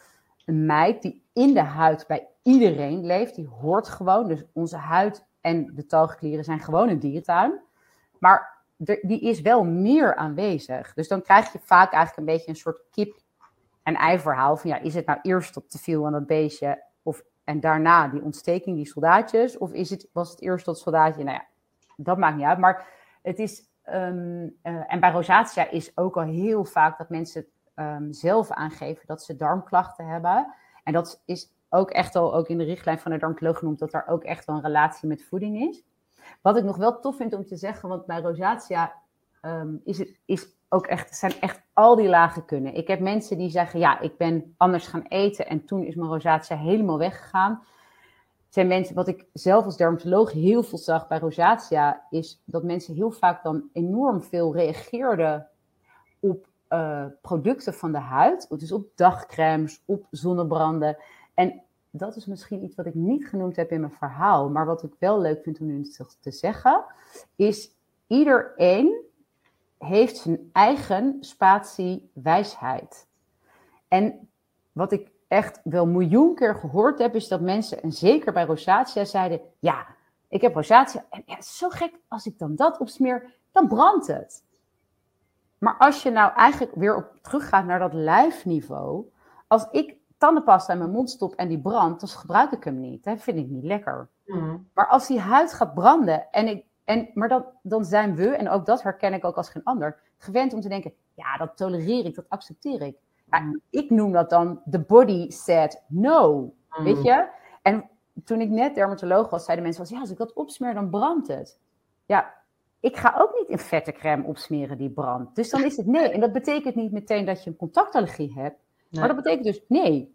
een meid die in de huid bij iedereen leeft, die hoort gewoon. Dus onze huid en de talgklieren zijn gewoon een dierentuin. Maar die is wel meer aanwezig. Dus dan krijg je vaak eigenlijk een beetje een soort kip- en ei-verhaal. Van ja, is het nou eerst tot te veel aan dat beestje of, en daarna die ontsteking, die soldaatjes? Of is het, was het eerst dat soldaatje? Nou ja, dat maakt niet uit. Maar het is, ehm, eh, en bij rosacea is ook al heel vaak dat mensen um, zelf aangeven dat ze darmklachten hebben. En dat is ook echt al ook in de richtlijn van de darmtoloog genoemd, dat er ook echt wel een relatie met voeding is. Wat ik nog wel tof vind om te zeggen, want bij rosacea um, is het is ook echt, zijn echt al die lagen kunnen. Ik heb mensen die zeggen, ja, ik ben anders gaan eten en toen is mijn rosacea helemaal weggegaan. Zijn mensen, wat ik zelf als dermatoloog heel veel zag bij rosacea, is dat mensen heel vaak dan enorm veel reageerden op uh, producten van de huid. Dus op dagcremes, op zonnebranden. En dat is misschien iets wat ik niet genoemd heb in mijn verhaal, maar wat ik wel leuk vind om nu te zeggen, is iedereen heeft zijn eigen spatie wijsheid. En wat ik echt wel miljoen keer gehoord heb, is dat mensen, en zeker bij rosacea, zeiden, ja, ik heb rosacea, en ja, zo gek, als ik dan dat opsmeer, dan brandt het. Maar als je nou eigenlijk weer op teruggaat naar dat lijfniveau, als ik tandenpasta in mijn mond stop en die brandt, dan gebruik ik hem niet. Dat vind ik niet lekker. Mm. Maar als die huid gaat branden, en ik, en, maar dan, dan zijn we, en ook dat herken ik ook als geen ander, gewend om te denken, ja, dat tolereer ik, dat accepteer ik. Mm. ik noem dat dan the body said no, mm. weet je? En toen ik net dermatoloog was, zeiden mensen, ja, als ik dat opsmeer, dan brandt het. Ja, ik ga ook niet in vette crème opsmeren die brandt. Dus dan is het nee. En dat betekent niet meteen dat je een contactallergie hebt. Maar dat betekent dus nee.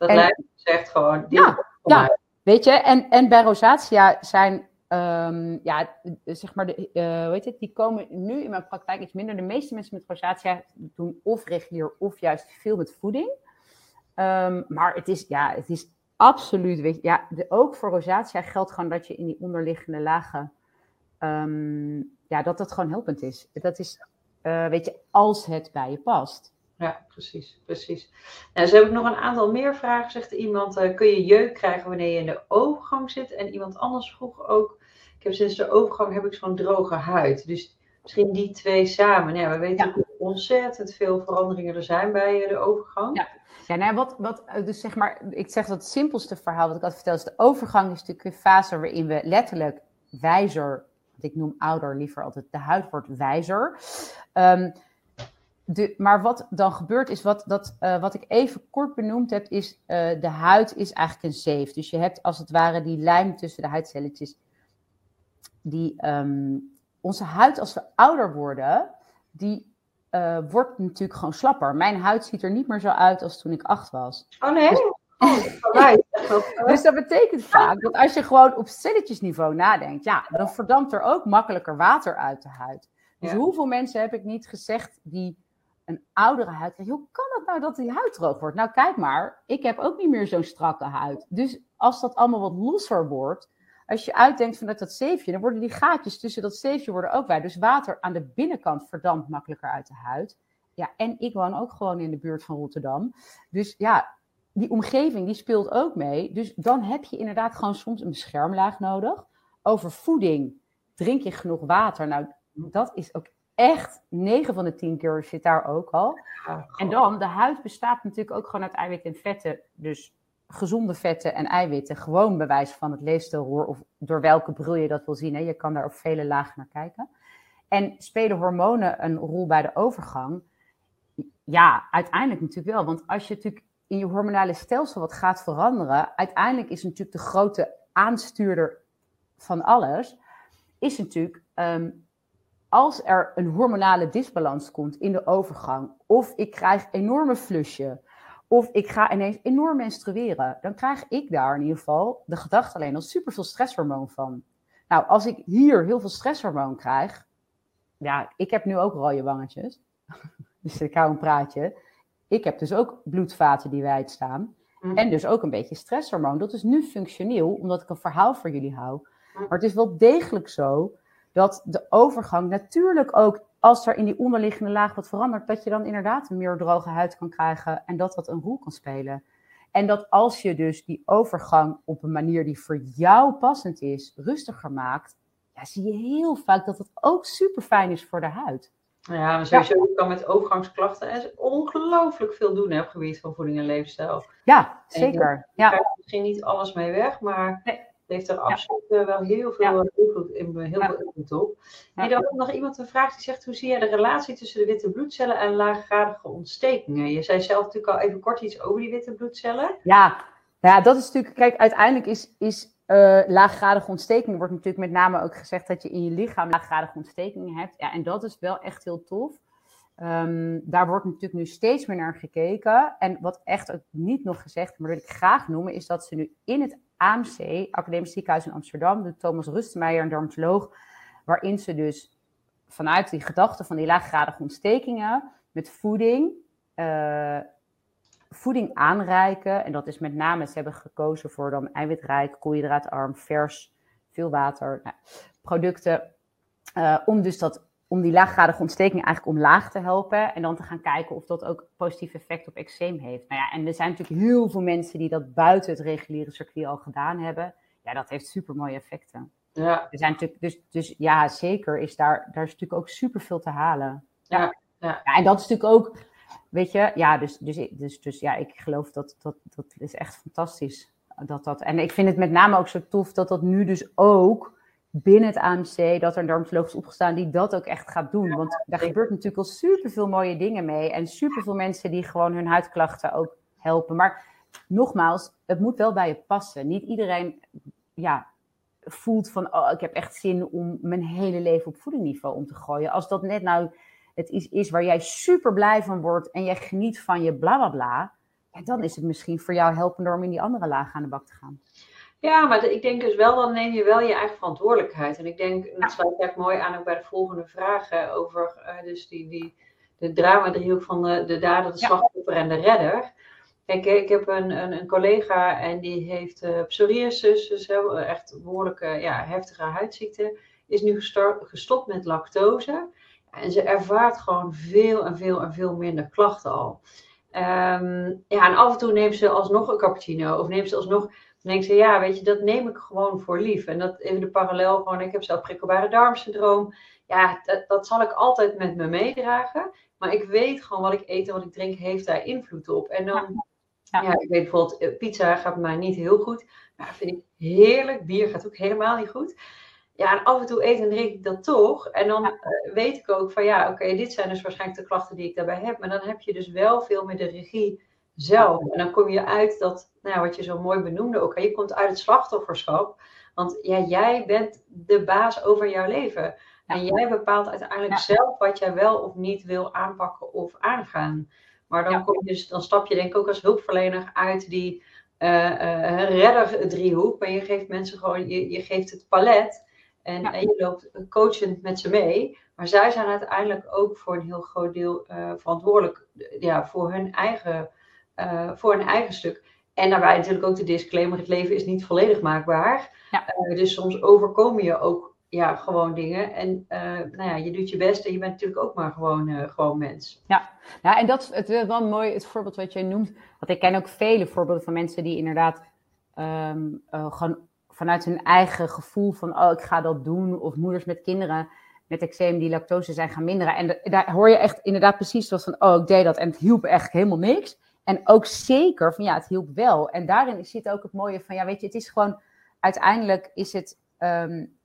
Dat en, lijkt zegt gewoon. Ja, ja weet je, en, en bij rosacea zijn, um, ja, zeg maar, de, uh, hoe heet het, die komen nu in mijn praktijk iets minder. De meeste mensen met rosacea doen of regulier of juist veel met voeding. Um, maar het is, ja, het is absoluut, weet je, ja, de, ook voor rosacea geldt gewoon dat je in die onderliggende lagen, um, ja, dat dat gewoon helpend is. Dat is, uh, weet je, als het bij je past. Ja, precies, precies. Nou, ze hebben nog een aantal meer vragen. Zegt iemand, uh, kun je jeuk krijgen wanneer je in de overgang zit? En iemand anders vroeg ook, ik heb sinds de overgang heb ik zo'n droge huid. Dus misschien die twee samen. Ja, we weten ja. hoe ontzettend veel veranderingen er zijn bij de overgang. Ja. Ja, nou, wat, wat, dus zeg maar, ik zeg dat het simpelste verhaal wat ik altijd vertel is de overgang is natuurlijk een fase waarin we letterlijk wijzer, wat ik noem ouder liever altijd, de huid wordt wijzer. Um, de, maar wat dan gebeurt is, wat, dat, uh, wat ik even kort benoemd heb, is uh, de huid is eigenlijk een zeef. Dus je hebt als het ware die lijm tussen de huidcelletjes. Die, um, onze huid, als we ouder worden, die uh, wordt natuurlijk gewoon slapper. Mijn huid ziet er niet meer zo uit als toen ik acht was. Oh nee? Dus, oh, dus dat betekent vaak dat als je gewoon op celletjesniveau nadenkt, ja, dan verdampt er ook makkelijker water uit de huid. Dus ja. hoeveel mensen heb ik niet gezegd die een oudere huid krijgen? Hoe kan het nou dat die huid droog wordt? Nou, kijk maar, ik heb ook niet meer zo'n strakke huid. Dus als dat allemaal wat losser wordt, als je uitdenkt vanuit dat zeefje, dan worden die gaatjes tussen dat zeefje worden ook wij. Dus water aan de binnenkant verdampt makkelijker uit de huid. Ja, en ik woon ook gewoon in de buurt van Rotterdam. Dus ja, die omgeving die speelt ook mee. Dus dan heb je inderdaad gewoon soms een beschermlaag nodig. Over voeding, drink je genoeg water? Nou, dat is ook echt 9 van de 10 keer zit daar ook al. en dan, de huid bestaat natuurlijk ook gewoon uit eiwitten en vetten. Dus gezonde vetten en eiwitten gewoon bewijs van het leefstijlroer of door welke bril je dat wil zien. Hè. Je kan daar op vele lagen naar kijken. En spelen hormonen een rol bij de overgang? Ja, uiteindelijk natuurlijk wel. Want als je natuurlijk in je hormonale stelsel wat gaat veranderen, uiteindelijk is natuurlijk de grote aanstuurder van alles, is natuurlijk um, als er een hormonale disbalans komt in de overgang, of ik krijg enorme flusje, of ik ga ineens enorm menstrueren, dan krijg ik daar in ieder geval de gedachte alleen al superveel stresshormoon van. Nou, als ik hier heel veel stresshormoon krijg, ja, ik heb nu ook rode wangetjes, dus ik hou een praatje. Ik heb dus ook bloedvaten die wijd staan. Mm. En dus ook een beetje stresshormoon. Dat is nu functioneel, omdat ik een verhaal voor jullie hou. Mm. Maar het is wel degelijk zo dat de overgang natuurlijk ook als er in die onderliggende laag wat verandert, dat je dan inderdaad een meer droge huid kan krijgen en dat dat een rol kan spelen. En dat als je dus die overgang op een manier die voor jou passend is, rustiger maakt, ja, zie je heel vaak dat het ook super fijn is voor de huid. Ja, maar sowieso ja. kan met overgangsklachten en ongelooflijk veel doen hè, op het gebied van voeding en leefstijl. Ja, zeker. En, ja. Er misschien niet alles mee weg, maar nee heeft er absoluut ja. wel heel veel ja. invloed, in, heel veel invloed op. En ook nog iemand een vraag die zegt: hoe zie jij de relatie tussen de witte bloedcellen en laaggradige ontstekingen? Je zei zelf natuurlijk al even kort iets over die witte bloedcellen. Ja, ja dat is natuurlijk, kijk, uiteindelijk is, is uh, laaggradige ontstekingen, wordt natuurlijk met name ook gezegd dat je in je lichaam laaggradige ontstekingen hebt. Ja, en dat is wel echt heel tof. Um, daar wordt natuurlijk nu steeds meer naar gekeken. En wat echt ook niet nog gezegd, maar dat ik graag noemen, is dat ze nu in het AMC, Academisch Ziekenhuis in Amsterdam, de Thomas Rustmeijer, een dermatoloog, waarin ze dus vanuit die gedachte van die laaggradige ontstekingen met voeding, uh, voeding aanreiken. En dat is met name, ze hebben gekozen voor dan eiwitrijk, koolhydraatarm, vers, veel water, nou, producten. Uh, om dus dat om die laaggradige ontsteking eigenlijk omlaag te helpen. En dan te gaan kijken of dat ook positief effect op eczeem heeft. Nou ja, en er zijn natuurlijk heel veel mensen die dat buiten het reguliere circuit al gedaan hebben. Ja, dat heeft super mooie effecten. Ja. Er zijn natuurlijk, dus, dus ja, zeker is daar, daar is natuurlijk ook super veel te halen. Ja. ja. ja en dat is natuurlijk ook, weet je, ja, dus, dus, dus, dus ja, ik geloof dat dat, dat is echt fantastisch. Dat dat, en ik vind het met name ook zo tof dat dat nu dus ook binnen het AMC, dat er een dermatoloog is opgestaan die dat ook echt gaat doen. Want daar gebeurt natuurlijk al superveel mooie dingen mee. En superveel mensen die gewoon hun huidklachten ook helpen. Maar nogmaals, het moet wel bij je passen. Niet iedereen ja, voelt van, oh, ik heb echt zin om mijn hele leven op voedingniveau om te gooien. Als dat net nou het is, is waar jij super blij van wordt en jij geniet van je bla bla bla. Ja, dan is het misschien voor jou helpender om in die andere laag aan de bak te gaan. Ja, maar ik denk dus wel, dan neem je wel je eigen verantwoordelijkheid. En ik denk, en dat sluit echt mooi aan ook bij de volgende vragen over uh, dus die, die, de drama-driehoek van de, de dader, de slachtoffer en de redder. Kijk, ik heb een, een, een collega en die heeft uh, psoriasis, dus echt behoorlijke ja, heftige huidziekte. Is nu gestopt met lactose. En ze ervaart gewoon veel en veel en veel minder klachten al. Ehm, ja, en af en toe neemt ze alsnog een cappuccino. Of neemt ze alsnog. Dan denkt ze, ja, weet je, dat neem ik gewoon voor lief. En dat even de parallel gewoon. Ik heb zelf prikkelbare darmsyndroom. Ja, dat, dat zal ik altijd met me meedragen. Maar ik weet gewoon wat ik eet en wat ik drink heeft daar invloed op. En dan, ja, ja ik weet bijvoorbeeld, eh, pizza gaat mij niet heel goed. Maar vind ik heerlijk. Bier gaat ook helemaal niet goed. Ja, en af en toe eet en drink ik dat toch. En dan eh, weet ik ook van ja, oké, dit zijn dus waarschijnlijk de klachten die ik daarbij heb. Maar dan heb je dus wel veel meer de regie zelf. En dan kom je uit dat, nou wat je zo mooi benoemde ook, je komt uit het slachtofferschap. Want ja, jij bent de baas over jouw leven. En jij bepaalt uiteindelijk zelf wat jij wel of niet wil aanpakken of aangaan. Maar dan, kom je dus, dan stap je denk ik ook als hulpverlener uit die uh, uh, redder driehoek. Maar je geeft mensen gewoon, je, je geeft het palet. En, en, je loopt coachend met ze mee. Maar zij zijn uiteindelijk ook voor een heel groot deel uh, verantwoordelijk ja, voor, hun eigen, uh, voor hun eigen stuk. En daarbij natuurlijk ook de disclaimer: het leven is niet volledig maakbaar. Ja. Uh, dus soms overkomen je ook ja, gewoon dingen. En nou ja, je doet je best en je bent natuurlijk ook maar gewoon, gewoon mens. Ja. ja, en dat is het, wel mooi, het voorbeeld wat jij noemt. Want ik ken ook vele voorbeelden van mensen die inderdaad um, gewoon vanuit hun eigen gevoel van, oh, ik ga dat doen. Of moeders met kinderen met eczeem die lactose zijn gaan minderen. En daar hoor je echt inderdaad precies zoals van, oh, ik deed dat en het hielp echt helemaal niks. En ook zeker van, ja, het hielp wel. En daarin zit ook het mooie van, ja, weet je, het is gewoon, uiteindelijk is het, um,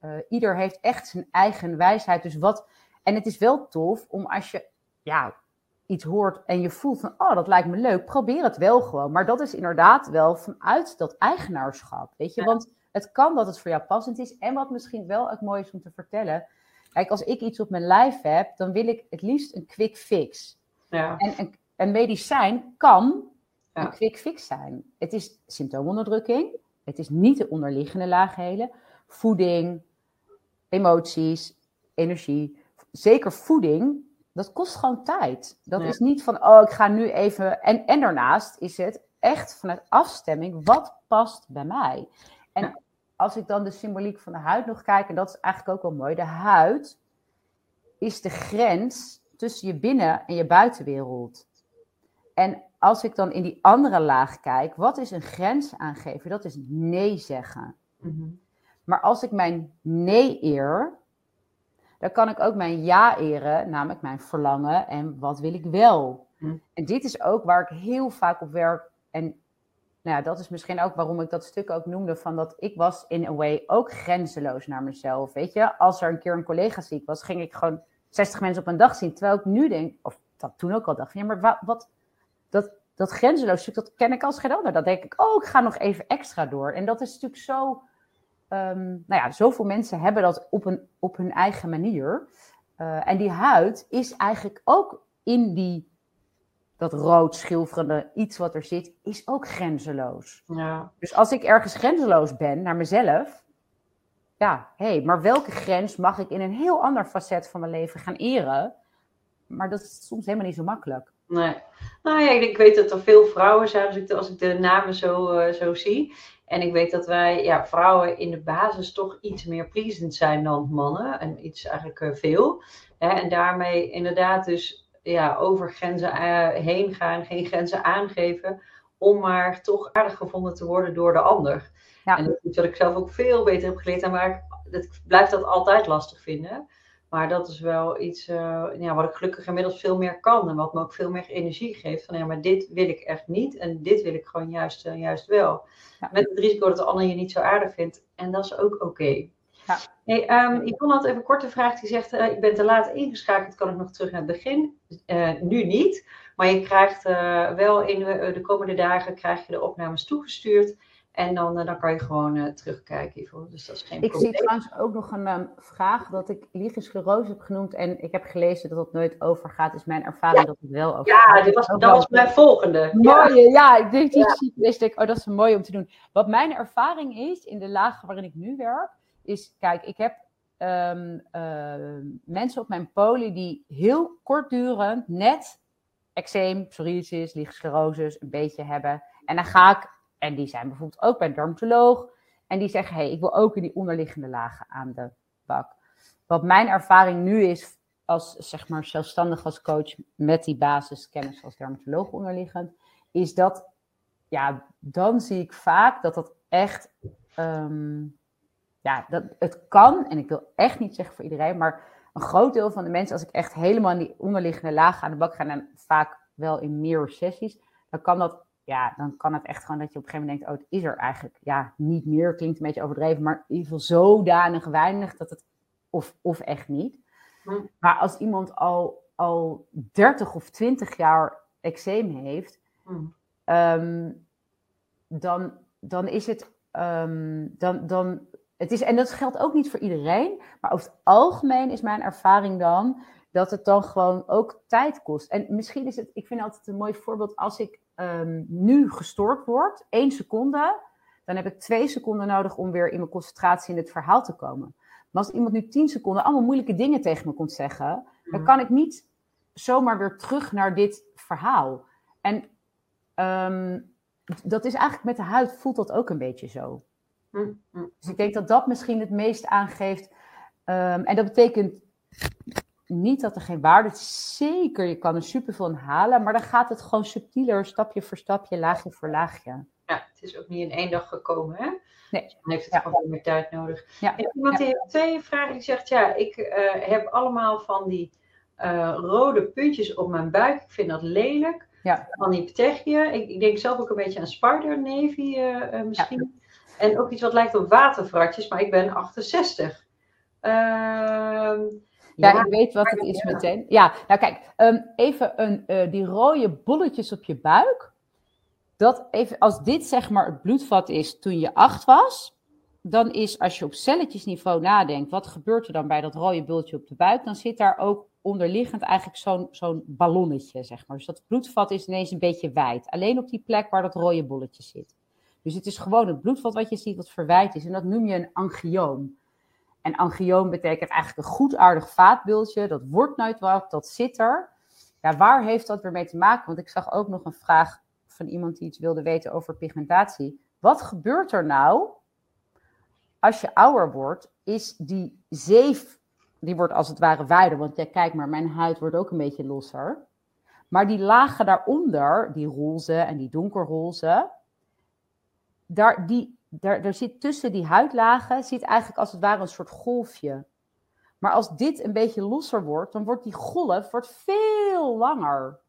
uh, ieder heeft echt zijn eigen wijsheid. Dus wat, en het is wel tof om als je, ja, iets hoort en je voelt van, oh, dat lijkt me leuk, probeer het wel gewoon. Maar dat is inderdaad wel vanuit dat eigenaarschap, weet je. Want het kan dat het voor jou passend is. En wat misschien wel het mooie is om te vertellen. Kijk, als ik iets op mijn lijf heb, dan wil ik het liefst een quick fix. Ja. En een, een medicijn kan een quick fix zijn. Het is symptoomonderdrukking. Het is niet de onderliggende laagheden. Voeding, emoties, energie. Zeker voeding dat kost gewoon tijd. Dat is niet van, oh, ik ga nu even. En, en daarnaast is het echt vanuit afstemming, wat past bij mij? En als ik dan de symboliek van de huid nog kijk, en dat is eigenlijk ook wel mooi, de huid is de grens tussen je binnen- en je buitenwereld. En als ik dan in die andere laag kijk, wat is een grens aangeven? Dat is nee zeggen. Mhm. Maar als ik mijn nee eer, dan kan ik ook mijn ja eren, namelijk mijn verlangen en wat wil ik wel. Hm. En dit is ook waar ik heel vaak op werk. En nou ja, dat is misschien ook waarom ik dat stuk ook noemde van dat ik was in a way ook grenzeloos naar mezelf. Weet je, als er een keer een collega ziek was, ging ik gewoon 60 mensen op een dag zien. Terwijl ik nu denk, of dat toen ook al dacht, ja, maar wat, wat dat, dat grenzeloos stuk, dat ken ik als geen ander. Dat denk ik, oh, ik ga nog even extra door. En dat is natuurlijk zo um, nou ja, zoveel mensen hebben dat op, een, op hun eigen manier. Uh, en die huid is eigenlijk ook in die, dat rood schilferende iets wat er zit, is ook grenzeloos. Ja. Dus als ik ergens grenzeloos ben naar mezelf, ja, hé, hey, maar welke grens mag ik in een heel ander facet van mijn leven gaan eren? Maar dat is soms helemaal niet zo makkelijk. Nee. Nou ja, ik, weet dat er veel vrouwen zijn, als ik de, als ik de namen zo, uh, zo zie. En ik weet dat wij ja, vrouwen in de basis toch iets meer pleasend zijn dan mannen. En iets eigenlijk uh, veel. Hè, en daarmee inderdaad dus ja, over grenzen uh, heen gaan, geen grenzen aangeven. Om maar toch aardig gevonden te worden door de ander. Ja. En dat is iets wat ik zelf ook veel beter heb geleerd. Maar ik, dat, blijf dat altijd lastig vinden. Maar dat is wel iets uh, ja, wat ik gelukkig inmiddels veel meer kan. En wat me ook veel meer energie geeft. Van ja, maar dit wil ik echt niet. En dit wil ik gewoon juist, uh, juist wel. Ja. Met het risico dat de ander je niet zo aardig vindt. En dat is ook oké. Okay. Ja. Hey, um, Yvonne had even een korte vraag. Die zegt, uh, ik ben te laat ingeschakeld. Kan ik nog terug naar het begin? nu niet. Maar je krijgt wel in de, de komende dagen krijg je de opnames toegestuurd. En dan, uh, dan kan je gewoon uh, terugkijken hiervoor. Dus dat is geen ik probleem. Ik zie trouwens ook nog een um, vraag dat ik liegensclerose heb genoemd. En ik heb gelezen dat het nooit overgaat. Is mijn ervaring ja. dat het wel overgaat. Ja, dit was, dat was mijn volgende. Mooie, ja. ik denk, die ja. Zie, ik, oh, dat is mooi om te doen. Wat mijn ervaring is in de laag waarin ik nu werk, is, kijk, ik heb um, uh, mensen op mijn poli die heel kortdurend net eczeem, psoriasis, liegensclerose een beetje hebben. En dan ga ik en die zijn bijvoorbeeld ook bij een dermatoloog. En die zeggen, hé, hey, ik wil ook in die onderliggende lagen aan de bak. Wat mijn ervaring nu is, als zeg maar zelfstandig als coach met die basiskennis als dermatoloog onderliggend, is dat, ja, dan zie ik vaak dat dat echt, ehm, ja, dat het kan, en ik wil echt niet zeggen voor iedereen, maar een groot deel van de mensen, als ik echt helemaal in die onderliggende laag aan de bak ga, en vaak wel in meer sessies, dan kan dat, ja, dan kan het echt gewoon dat je op een gegeven moment denkt, oh, het is er eigenlijk, ja, niet meer, klinkt een beetje overdreven, maar in ieder geval zodanig weinig dat het, of, of echt niet. Hm. Maar als iemand al, al 30 of 20 jaar eczeem heeft, hm. Ehm, dan, dan is het, um, dan, dan, het is, en dat geldt ook niet voor iedereen, maar over het algemeen is mijn ervaring dan dat het dan gewoon ook tijd kost. En misschien is het, ik vind altijd een mooi voorbeeld, als ik um, nu gestoord word, één seconde, dan heb ik twee seconden nodig om weer in mijn concentratie in het verhaal te komen. Maar als iemand nu tien seconden allemaal moeilijke dingen tegen me komt zeggen, dan kan ik niet zomaar weer terug naar dit verhaal. En um, dat is eigenlijk met de huid voelt dat ook een beetje zo. Mhm. Dus ik denk dat dat misschien het meest aangeeft. Um, en dat betekent niet dat er geen waarde is. Zeker, je kan er superveel aan halen, maar dan gaat het gewoon subtieler, stapje voor stapje, laagje voor laagje. Ja, het is ook niet in één dag gekomen, hè? Nee. Dus dan heeft het gewoon meer tijd nodig. Ja. En iemand die heeft twee vragen, die zegt, ja, ik uh, heb allemaal van die uh, rode puntjes op mijn buik. Ik vind dat lelijk. Ja. Van die petechie. Ik, ik, denk zelf ook een beetje aan Spider Navy uh, misschien. En ook iets wat lijkt op watervratjes, maar ik ben 68. Ehm ja, ik weet wat het is meteen. Ja, nou kijk, um, even een, uh, die rode bolletjes op je buik. Dat even, als dit zeg maar het bloedvat is toen je acht was, dan is als je op celletjesniveau nadenkt, wat gebeurt er dan bij dat rode bultje op de buik? Dan zit daar ook onderliggend eigenlijk zo'n zo'n ballonnetje, zeg maar. Dus dat bloedvat is ineens een beetje wijd. Alleen op die plek waar dat rode bolletje zit. Dus het is gewoon het bloedvat wat je ziet wat verwijt is. En dat noem je een angioom. En angioom betekent eigenlijk een goedaardig vaatbultje. Dat wordt nooit wat, dat zit er. Ja, waar heeft dat weer mee te maken? Want ik zag ook nog een vraag van iemand die iets wilde weten over pigmentatie. Wat gebeurt er nou als je ouder wordt? Is die zeef, die wordt als het ware wijder. Want kijk maar, mijn huid wordt ook een beetje losser. Maar die lagen daaronder, die roze en die donkerroze, daar, die, daar, zit tussen die huidlagen zit eigenlijk als het ware een soort golfje. Maar als dit een beetje losser wordt, dan wordt die golf wordt veel langer.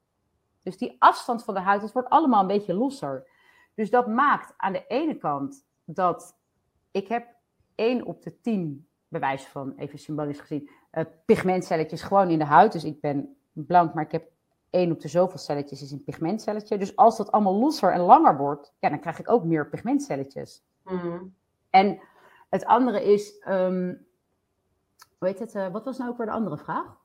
Dus die afstand van de huid, het wordt allemaal een beetje losser. Dus dat maakt aan de ene kant dat ik heb 1 op de 10, bewijs van, even symbolisch gezien, uh, pigmentcelletjes gewoon in de huid. Dus ik ben blank, maar ik heb 1 op de zoveel celletjes is een pigmentcelletje. Dus als dat allemaal losser en langer wordt, ja, dan krijg ik ook meer pigmentcelletjes. Mm. En het andere is, um, hoe heet het, uh, wat was nou ook weer de andere vraag?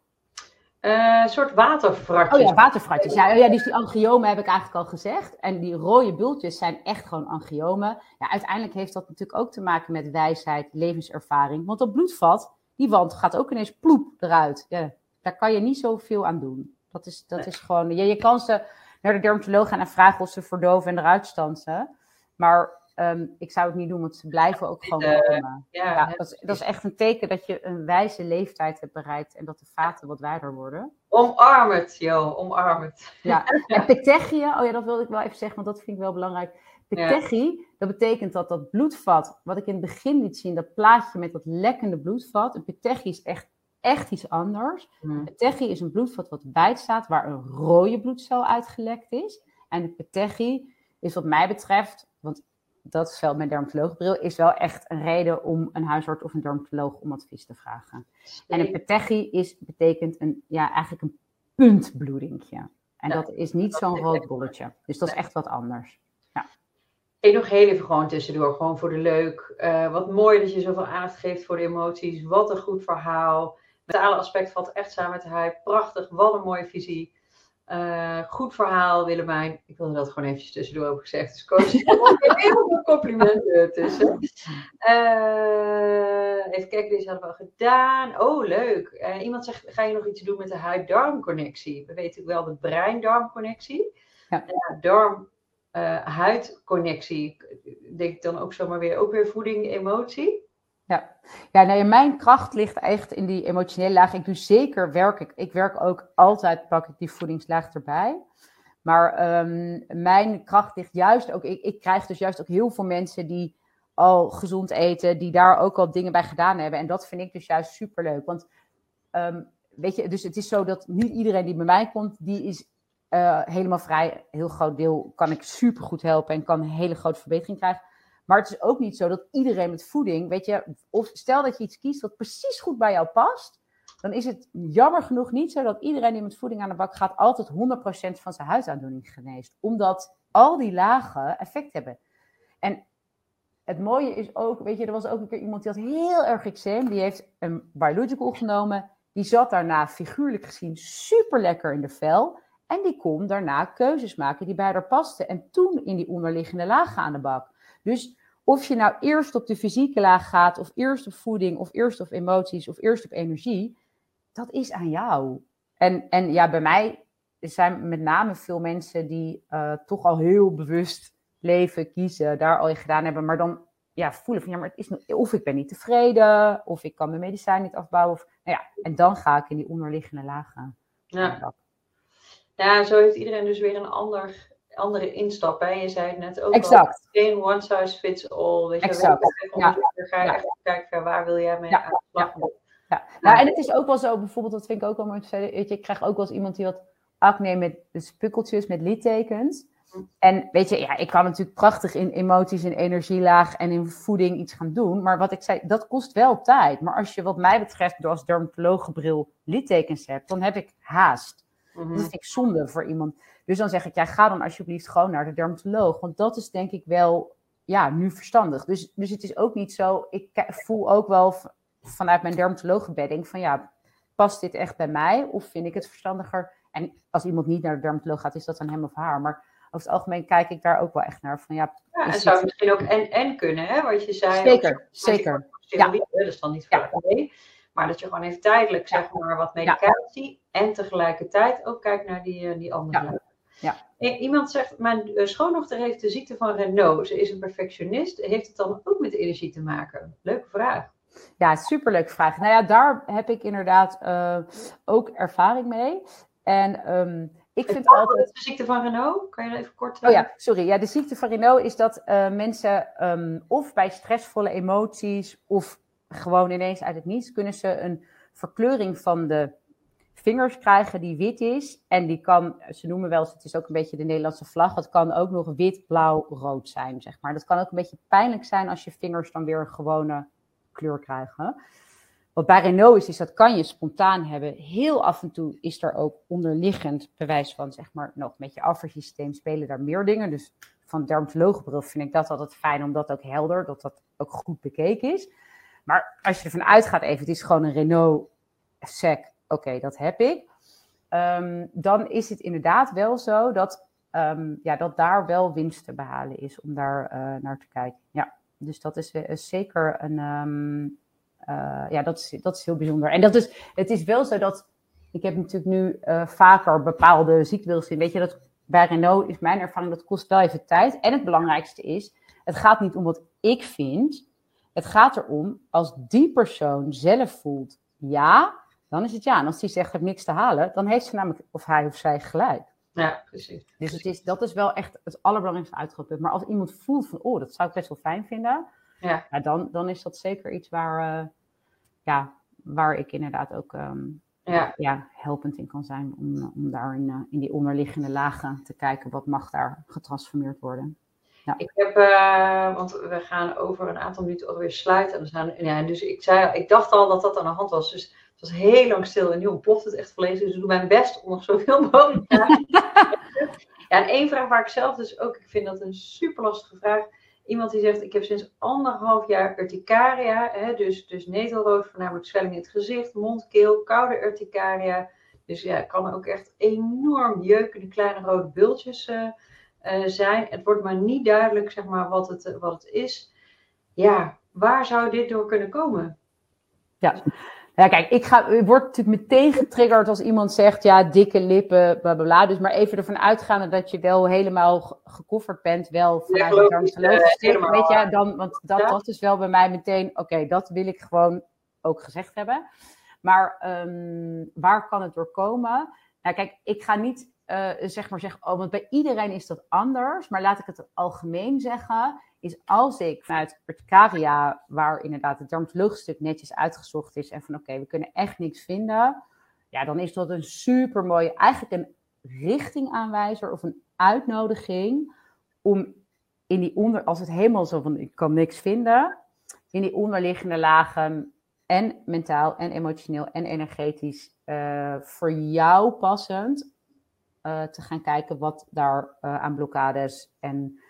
Uh, een soort watervratjes. Oh ja, watervratjes. Ja, oh ja, dus die angiomen heb ik eigenlijk al gezegd. En die rode bultjes zijn echt gewoon angiomen. Ja, uiteindelijk heeft dat natuurlijk ook te maken met wijsheid, levenservaring. Want dat bloedvat, die wand gaat ook ineens ploep eruit. Ja, daar kan je niet zoveel aan doen. Dat is, dat is gewoon... Ja, je kan ze naar de dermatoloog gaan en vragen of ze verdoven en eruit stansen. Maar Ehm, ik zou het niet doen, want ze blijven ook gewoon uh. Ja, dat, is, dat, is, echt een teken dat je een wijze leeftijd hebt bereikt en dat de vaten wat wijder worden. Omarm het, joh, omarm het. Ja, en petechie, oh ja, dat wilde ik wel even zeggen, want dat vind ik wel belangrijk. Petechie, dat betekent dat dat bloedvat, wat ik in het begin liet zien, dat plaatje met dat lekkende bloedvat, een petechie is echt, echt iets anders. Mm. Petechie is een bloedvat wat wijd staat, waar een rode bloedcel uitgelekt is. En de petechie is wat mij betreft, want dat is wel mijn dermatoloogbril, is wel echt een reden om een huisarts of een dermatoloog om advies te vragen. En een petechie is, betekent een, ja, eigenlijk een puntbloedingje. En dat is niet zo'n rood bolletje. Dus dat is echt wat anders. Ja. Ik nog heel even gewoon tussendoor, gewoon voor de leuk. Uh, wat mooi dat je zoveel aandacht geeft voor de emoties. Wat een goed verhaal. Het alle aspect valt echt samen met hij. Prachtig, wat een mooie visie. Uh, goed verhaal, Willemijn. Ik wilde dat gewoon eventjes tussendoor hebben gezegd. Dus coach, heel veel complimenten tussen. Uh, even kijken, deze hadden we al gedaan. Oh, leuk. Uh, iemand zegt, ga je nog iets doen met de huid-darm-connectie? We weten wel de brein-darm-connectie. Ja. darm-huid-connectie. Denk ik dan ook zomaar weer, ook weer voeding, emotie? Ja, ja nee, mijn kracht ligt echt in die emotionele laag. Ik doe zeker werk. Ik, ik werk ook altijd, pak ik die voedingslaag erbij. Maar ehm, mijn kracht ligt juist ook. Ik, ik krijg dus juist ook heel veel mensen die al gezond eten, die daar ook al dingen bij gedaan hebben. En dat vind ik dus juist superleuk. Want um, weet je, dus het is zo dat niet iedereen die bij mij komt, die is uh, helemaal vrij. heel groot deel kan ik supergoed helpen en kan een hele grote verbetering krijgen. Maar het is ook niet zo dat iedereen met voeding, weet je, of stel dat je iets kiest wat precies goed bij jou past, dan is het jammer genoeg niet zo dat iedereen die met voeding aan de bak gaat altijd 100% van zijn huidaandoening geneest. Omdat al die lagen effect hebben. En het mooie is ook, weet je, er was ook een keer iemand die had heel erg eczeem, die heeft een biological genomen, die zat daarna figuurlijk gezien super lekker in de vel. En die kon daarna keuzes maken die bij haar pasten. En toen in die onderliggende lagen aan de bak. Dus of je nou eerst op de fysieke laag gaat, of eerst op voeding, of eerst op emoties, of eerst op energie, dat is aan jou. En, en ja, bij mij zijn met name veel mensen die uh, toch al heel bewust leven, kiezen, daar al in gedaan hebben, maar dan ja, voelen van ja, maar het is of ik ben niet tevreden, of ik kan mijn medicijn niet afbouwen. Of, nou ja, en dan ga ik in die onderliggende lagen. Ja. ja, zo heeft iedereen dus weer een ander andere instap. Hè? Je zei het net ook exact. al. Geen one size fits all. Weet je, exact. Ja. Dan ga je echt kijken, waar wil jij mee ja. aan de slag? Ja. Ja. Nou, en het is ook wel zo, bijvoorbeeld, dat vind ik ook wel mooi te zeggen. Weet je, ik krijg ook wel eens iemand die wat acne met spukkeltjes, met littekens. Hm. En weet je, ja, ik kan natuurlijk prachtig in emoties en energielaag en in voeding iets gaan doen. Maar wat ik zei, dat kost wel tijd. Maar als je, wat mij betreft, door als dermatologenbril littekens hebt, dan heb ik haast. Mm Dat vind ik zonde voor iemand. Dus dan zeg ik, ja, ga dan alsjeblieft gewoon naar de dermatoloog. Want dat is denk ik wel, ja, nu verstandig. Dus, dus het is ook niet zo, ik voel ook wel vanuit mijn dermatoloogbedding van, ja, past dit echt bij mij? Of vind ik het verstandiger? En als iemand niet naar de dermatoloog gaat, is dat dan hem of haar. Maar over het algemeen kijk ik daar ook wel echt naar. Van, ja, ja en zou het misschien ook en-en kunnen, hè? Wat je zei. Zeker, zeker. Ja. Dat is dan niet voor ja. Maar dat je gewoon even tijdelijk, zeg maar, wat medicatie. En tegelijkertijd ook kijkt naar die, eh, die andere ja. Iemand zegt, mijn eh, schoondochter heeft de ziekte van Renault. Ze is een perfectionist. Heeft het dan ook met energie te maken? Leuke vraag. Ja, superleuke vraag. Nou ja, daar heb ik inderdaad uh, ook ervaring mee. En um, ik vind altijd... De ziekte van Renault, kan je even kort... Oh ja, sorry. Ja, de ziekte van Renault is dat uh, mensen um, of bij stressvolle emoties... of gewoon ineens uit het niets... kunnen ze een verkleuring van de vingers krijgen die wit is. En die kan, ze noemen wel het is ook een beetje de Nederlandse vlag. Het kan ook nog wit, blauw, rood zijn, zeg maar. Dat kan ook een beetje pijnlijk zijn als je vingers dan weer een gewone kleur krijgen. Wat bij Renault is, is dat kan je spontaan hebben. Heel af en toe is er ook onderliggend bewijs van, zeg maar, nog met je afweersysteem spelen daar meer dingen. Dus van dermatologenbril vind ik dat altijd fijn, omdat ook helder, dat dat ook goed bekeken is. Maar als je ervan uitgaat even, het is gewoon een Renault sec oké, dat heb ik. Ehm, dan is het inderdaad wel zo dat, um, ja, dat daar wel winst te behalen is om daar uh, naar te kijken. Ja, dus dat is, uh, zeker een. Um, uh, ja, dat is, dat is heel bijzonder. En dat is, het is wel zo dat. Ik heb natuurlijk nu vaker bepaalde zien. Weet je, dat bij Renault is mijn ervaring dat kost wel even tijd. En het belangrijkste is, het gaat niet om wat ik vind. Het gaat erom als die persoon zelf voelt, ja, dan is het ja. En als die zegt, heb niks te halen, dan heeft ze namelijk, of hij of zij gelijk. Ja, precies. Dus het is, dat is wel echt het allerbelangrijkste uitgangspunt. Maar als iemand voelt van, oh, dat zou ik best wel fijn vinden, ja. ja dan, dan is dat zeker iets waar, uh, ja, waar ik inderdaad ook um, ja. Ja, helpend in kan zijn. Om, om daar in, uh, in die onderliggende lagen te kijken, wat mag daar getransformeerd worden. Ja. Ik heb, uh, want we gaan over een aantal minuten alweer sluiten. En zijn, ja, dus ik, zei, ik dacht al dat dat aan de hand was. Dus het was heel lang stil en nu ontploft het echt volledig. Dus ik doe mijn best om nog zoveel mogelijk te Ja, en één vraag waar ik zelf dus ook, ik vind dat een super lastige vraag. Iemand die zegt, ik heb sinds anderhalf jaar urticaria, hè, dus, dus netelrood, voornamelijk zwelling in het gezicht, mond, keel, koude urticaria. Dus ja, het kan ook echt enorm jeukende kleine rode bultjes uh, uh, zijn. Het wordt maar niet duidelijk, zeg maar, wat het, wat het is. Ja, waar zou dit door kunnen komen? Ja, Ja, kijk, ik, ga, ik word natuurlijk meteen getriggerd als iemand zegt, ja, dikke lippen, bla bla bla. Dus maar even ervan uitgaande dat je wel helemaal gekofferd bent, wel vanuit Ja, geloof dermatologische eh, stuk, weet je, dan, want dat, Ja. dat is wel bij mij meteen, oké, dat wil ik gewoon ook gezegd hebben. Maar ehm, waar kan het door komen? Nou, kijk, ik ga niet eh, zeg maar zeggen, oh, want bij iedereen is dat anders. Maar laat ik het algemeen zeggen, is als ik vanuit Urticaria, waar inderdaad het dermatologisch stuk netjes uitgezocht is, en van oké, we kunnen echt niks vinden, ja, dan is dat een super mooie, eigenlijk een richtingaanwijzer of een uitnodiging om in die onder, als het helemaal zo van ik kan niks vinden, in die onderliggende lagen en mentaal en emotioneel en energetisch eh, voor jou passend eh, te gaan kijken wat daar eh, aan blokkades en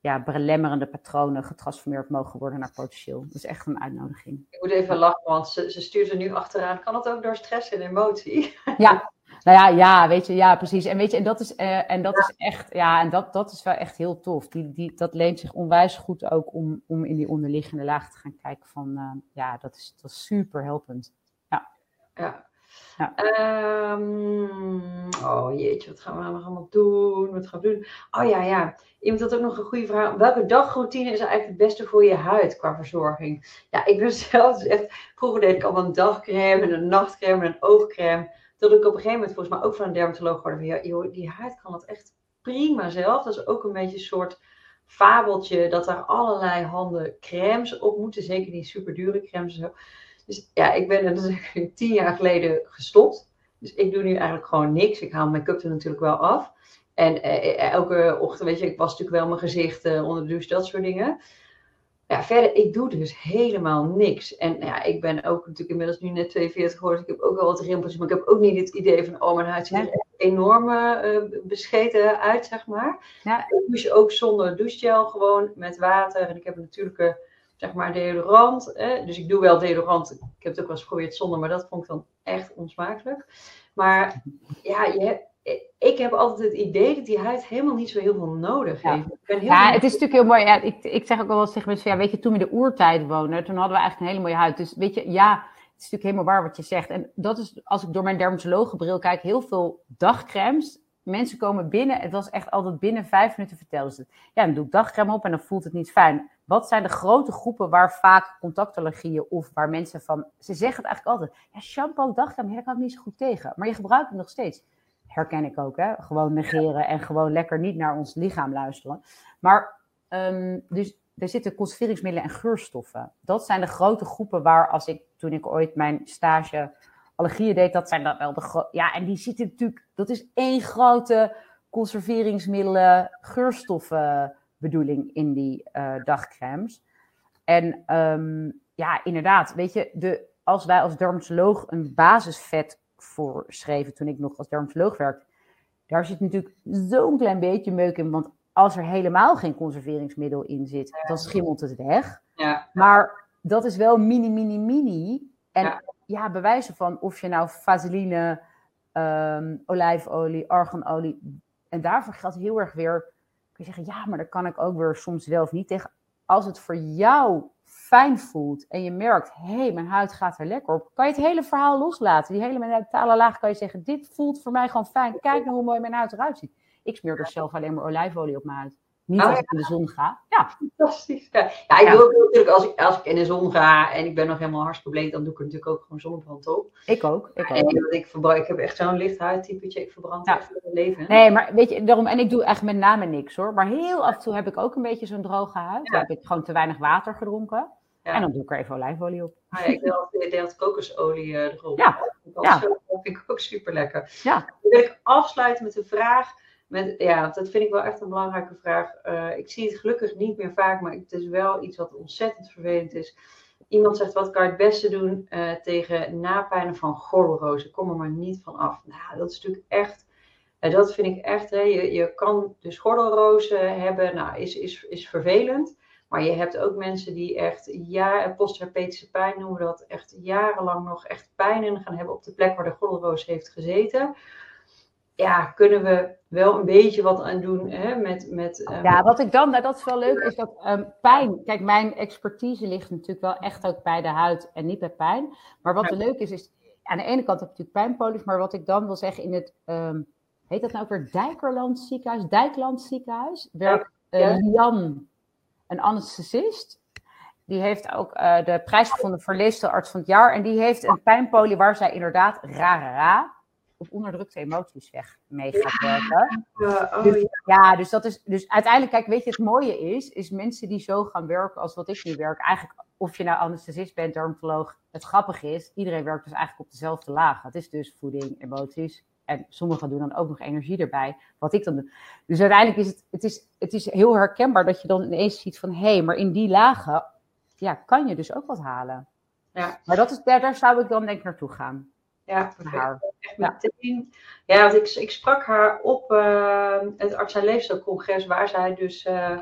ja, belemmerende patronen getransformeerd mogen worden naar potentieel. Dat is echt een uitnodiging. Ik moet even lachen, want ze, ze stuurt er nu achteraan. Kan het ook door stress en emotie? Ja, nou ja, ja, weet je, ja, precies. En weet je, en dat is, eh, en dat is echt, ja, en dat, dat is wel echt heel tof. Die, die, dat leent zich onwijs goed ook om, om in die onderliggende laag te gaan kijken van, eh, ja, dat is, dat is super helpend. Ja. Ja. Ehm, oh jeetje, wat gaan we nou allemaal doen? Wat gaan we doen? Oh ja, ja. Iemand had ook nog een goede vraag. Welke dagroutine is eigenlijk het beste voor je huid qua verzorging? Ja, ik ben zelf dus echt... Vroeger deed ik allemaal een dagcreme en een nachtcreme en een oogcreme. Tot ik op een gegeven moment volgens mij ook van een dermatoloog hoorde. Ja, joh, die huid kan dat echt prima zelf. Dat is ook een beetje een soort fabeltje dat er allerlei handen crèmes op moeten. Zeker die super dure crèmes en zo. Dus ja, ik ben er dus tien jaar geleden gestopt. Dus ik doe nu eigenlijk gewoon niks. Ik haal make-up er natuurlijk wel af. En eh, elke ochtend, weet je, ik was natuurlijk wel mijn gezicht eh, onder de douche, dat soort dingen. Ja, verder, ik doe dus helemaal niks. En ja, ik ben ook natuurlijk inmiddels nu net 42 geworden. Dus ik heb ook wel wat rimpeltjes. Maar ik heb ook niet het idee van, oh, mijn huid ziet er echt enorm eh, bescheten uit, zeg maar. Ja. Ik douche ook zonder douchegel, gewoon met water. En ik heb een natuurlijke, zeg maar, deodorant. Hè? Dus ik doe wel deodorant. Ik heb het ook wel eens geprobeerd zonder, maar dat vond ik dan echt onsmakelijk. Maar ja, je hebt- ik heb altijd het idee dat die huid helemaal niet zo heel veel nodig Ja. heeft. Ik ben heel Ja, benieuwd- het is natuurlijk heel mooi. Ja, ik, ik zeg ook wel eens tegen mensen, van, ja, weet je, toen we in de oertijd woonden, toen hadden we eigenlijk een hele mooie huid. Dus weet je, ja, het is natuurlijk helemaal waar wat je zegt. En dat is, als ik door mijn dermatologenbril kijk, heel veel dagcremes. Mensen komen binnen, het was echt altijd binnen vijf minuten vertelden ze het. Ja, dan doe ik dagcreme op en dan voelt het niet fijn. Wat zijn de grote groepen waar vaak contactallergieën of waar mensen van... Ze zeggen het eigenlijk altijd, ja, shampoo, dagcreme, ja, daar kan ik niet zo goed tegen. Maar je gebruikt het nog steeds. Herken ik ook, hè. Gewoon negeren en gewoon lekker niet naar ons lichaam luisteren. Maar um, dus er zitten conserveringsmiddelen en geurstoffen. Dat zijn de grote groepen waar als ik, toen ik ooit mijn stage allergieën deed, dat zijn dat wel de. Ja, en die zitten natuurlijk... Dat is één grote conserveringsmiddelen, geurstoffen bedoeling in die uh, dagcremes. En um, ja, inderdaad, weet je, de, als wij als dermatoloog een basisvet voorschreven toen ik nog als dermatoloog werkte, daar zit natuurlijk zo'n klein beetje meuk in, want als er helemaal geen conserveringsmiddel in zit, ja. dan schimmelt het weg. Ja. Maar dat is wel mini, mini, mini. En ja, ja bewijzen van of je nou vaseline, um, olijfolie, arganolie, en daarvoor geldt heel erg weer, kun je zeggen, ja, maar daar kan ik ook weer soms wel of niet tegen. Als het voor jou fijn voelt en je merkt, hé, hey, mijn huid gaat er lekker op, kan je het hele verhaal loslaten. Die hele mentale laag kan je zeggen, dit voelt voor mij gewoon fijn. Kijk nou hoe mooi mijn huid eruit ziet. Ik smeer dus zelf alleen maar olijfolie op mijn huid. Niet Oh, als ja. ik in de zon ga. Ja, Fantastisch. Ja, ja ik Ja. doe ook natuurlijk als ik, als ik in de zon ga en ik ben nog helemaal hartstikke bleek, dan doe ik er natuurlijk ook gewoon zonnebrand op. ik ook. Ik ook. En ik, verbrand, ik heb echt zo'n licht huidtypetje, ik verbrand Ja. echt voor het leven. Nee, maar weet je, daarom, en ik doe echt met name niks hoor. Maar heel af en toe heb ik ook een beetje zo'n droge huid. Dan heb ik gewoon te weinig water gedronken. Ja. En dan doe ik er even olijfolie op. Maar ja, ik deel altijd- deel kokosolie eh, erop. Ja. Dat vind ik, Ja. zo- dat vind ik ook super lekker. Ja. Dan wil ik afsluiten met een vraag. Met, ja, dat vind ik wel echt een belangrijke vraag. Eh, ik zie het gelukkig niet meer vaak, maar het is wel iets wat ontzettend vervelend is. Iemand zegt, wat kan je het beste doen eh, tegen napijnen van gordelrozen? Kom er maar niet van af. Nou, dat is natuurlijk echt, eh, dat vind ik echt, hè. Je, je kan dus gordelrozen hebben, nou, is, is, is vervelend. Maar je hebt ook mensen die echt, ja, postherpetische pijn noemen we dat, echt jarenlang nog echt pijn in gaan hebben op de plek waar de gordelroos heeft gezeten. Ja, kunnen we wel een beetje wat aan doen hè, met... met ehm, Ja, wat ik dan, nou, dat is wel leuk, is dat um, pijn... Kijk, mijn expertise ligt natuurlijk wel echt ook bij de huid en niet bij pijn. Maar wat er leuk is, is aan de ene kant heb je natuurlijk pijnpolies, maar wat ik dan wil zeggen in het... Um, heet dat nou ook weer Dijkerland ziekenhuis? Dijkland ziekenhuis? Werkt uh, Lian, een anesthesist. Die heeft ook uh, de prijs gevonden voor leefstelarts van het jaar. En die heeft een pijnpolie waar zij inderdaad ra op onderdrukte emoties weg mee gaat werken. Oh, dus, ja, dus dat is. Dus uiteindelijk, kijk, weet je, het mooie is, is mensen die zo gaan werken als wat ik nu werk, eigenlijk, of je nou anesthesist bent, dermatoloog, het grappige is, iedereen werkt dus eigenlijk op dezelfde laag. Het is dus voeding, emoties. En sommigen doen dan ook nog energie erbij, wat ik dan doe. Dus uiteindelijk is het, het, is, het is heel herkenbaar dat je dan ineens ziet van, hé, hey, maar in die lagen, ja, kan je dus ook wat halen. Ja. Maar dat is, daar, daar zou ik dan denk ik naartoe gaan. Ja, haar. Echt meteen. Ja, want ik, ik sprak haar op uh, het Arts- en Leefstijlcongres, waar zij dus uh,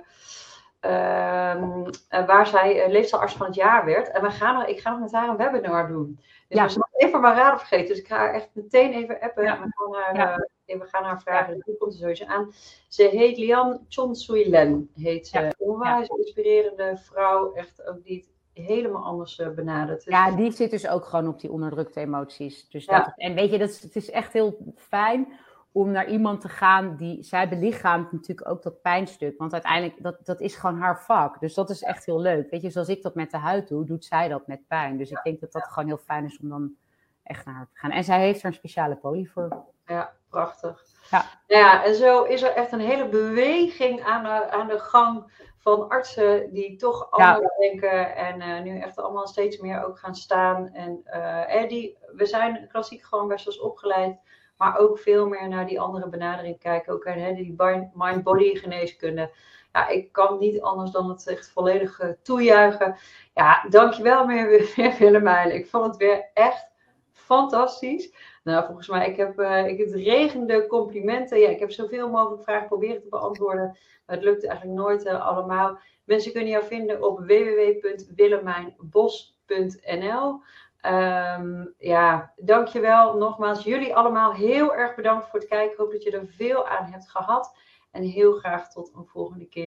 uh, waar zij leefstijlarts van het jaar werd. En we gaan, ik ga nog met haar een webinar doen. Dus ja. we zijn even maar raden vergeten. Dus ik ga haar echt meteen even appen. Ja. En we, gaan haar, ja. we gaan haar vragen. Hoe komt er sowieso aan? Ze heet Lian Chonsui Len. Heet ze. Onwijs inspirerende vrouw. Echt ook die helemaal anders uh, benaderd. Ja, die zit dus ook gewoon op die onderdrukte emoties. Dus dat, En weet je, dat is, het is echt heel fijn om naar iemand te gaan die, zij belichaamt natuurlijk ook dat pijnstuk. Want uiteindelijk, dat, dat is gewoon haar vak. Dus dat is echt heel leuk. Weet je, zoals ik dat met de huid doe, doet zij dat met pijn. Dus ik denk dat dat gewoon heel fijn is om dan echt naar haar te gaan. En zij heeft er een speciale poli voor. Ja, prachtig. Ja. ja, en zo is er echt een hele beweging aan de, aan de gang van artsen die toch anders denken en uh, nu echt allemaal steeds meer ook gaan staan. En uh, die, we zijn klassiek gewoon best wel opgeleid, maar ook veel meer naar die andere benadering kijken. Ook hè, die mind-body geneeskunde. Ja, ik kan niet anders dan het echt volledig uh, toejuichen. Ja, dankjewel weer, weer Willemijn. Ik vond het weer echt fantastisch. Nou, volgens mij, ik heb, uh, ik, het regende complimenten. Ja, ik heb zoveel mogelijk vragen proberen te beantwoorden. Maar het lukt eigenlijk nooit uh, allemaal. Mensen kunnen jou vinden op www.willemijnbos.nl. Ehm, ja, dankjewel nogmaals. Jullie allemaal heel erg bedankt voor het kijken. Ik hoop dat je er veel aan hebt gehad. En heel graag tot een volgende keer.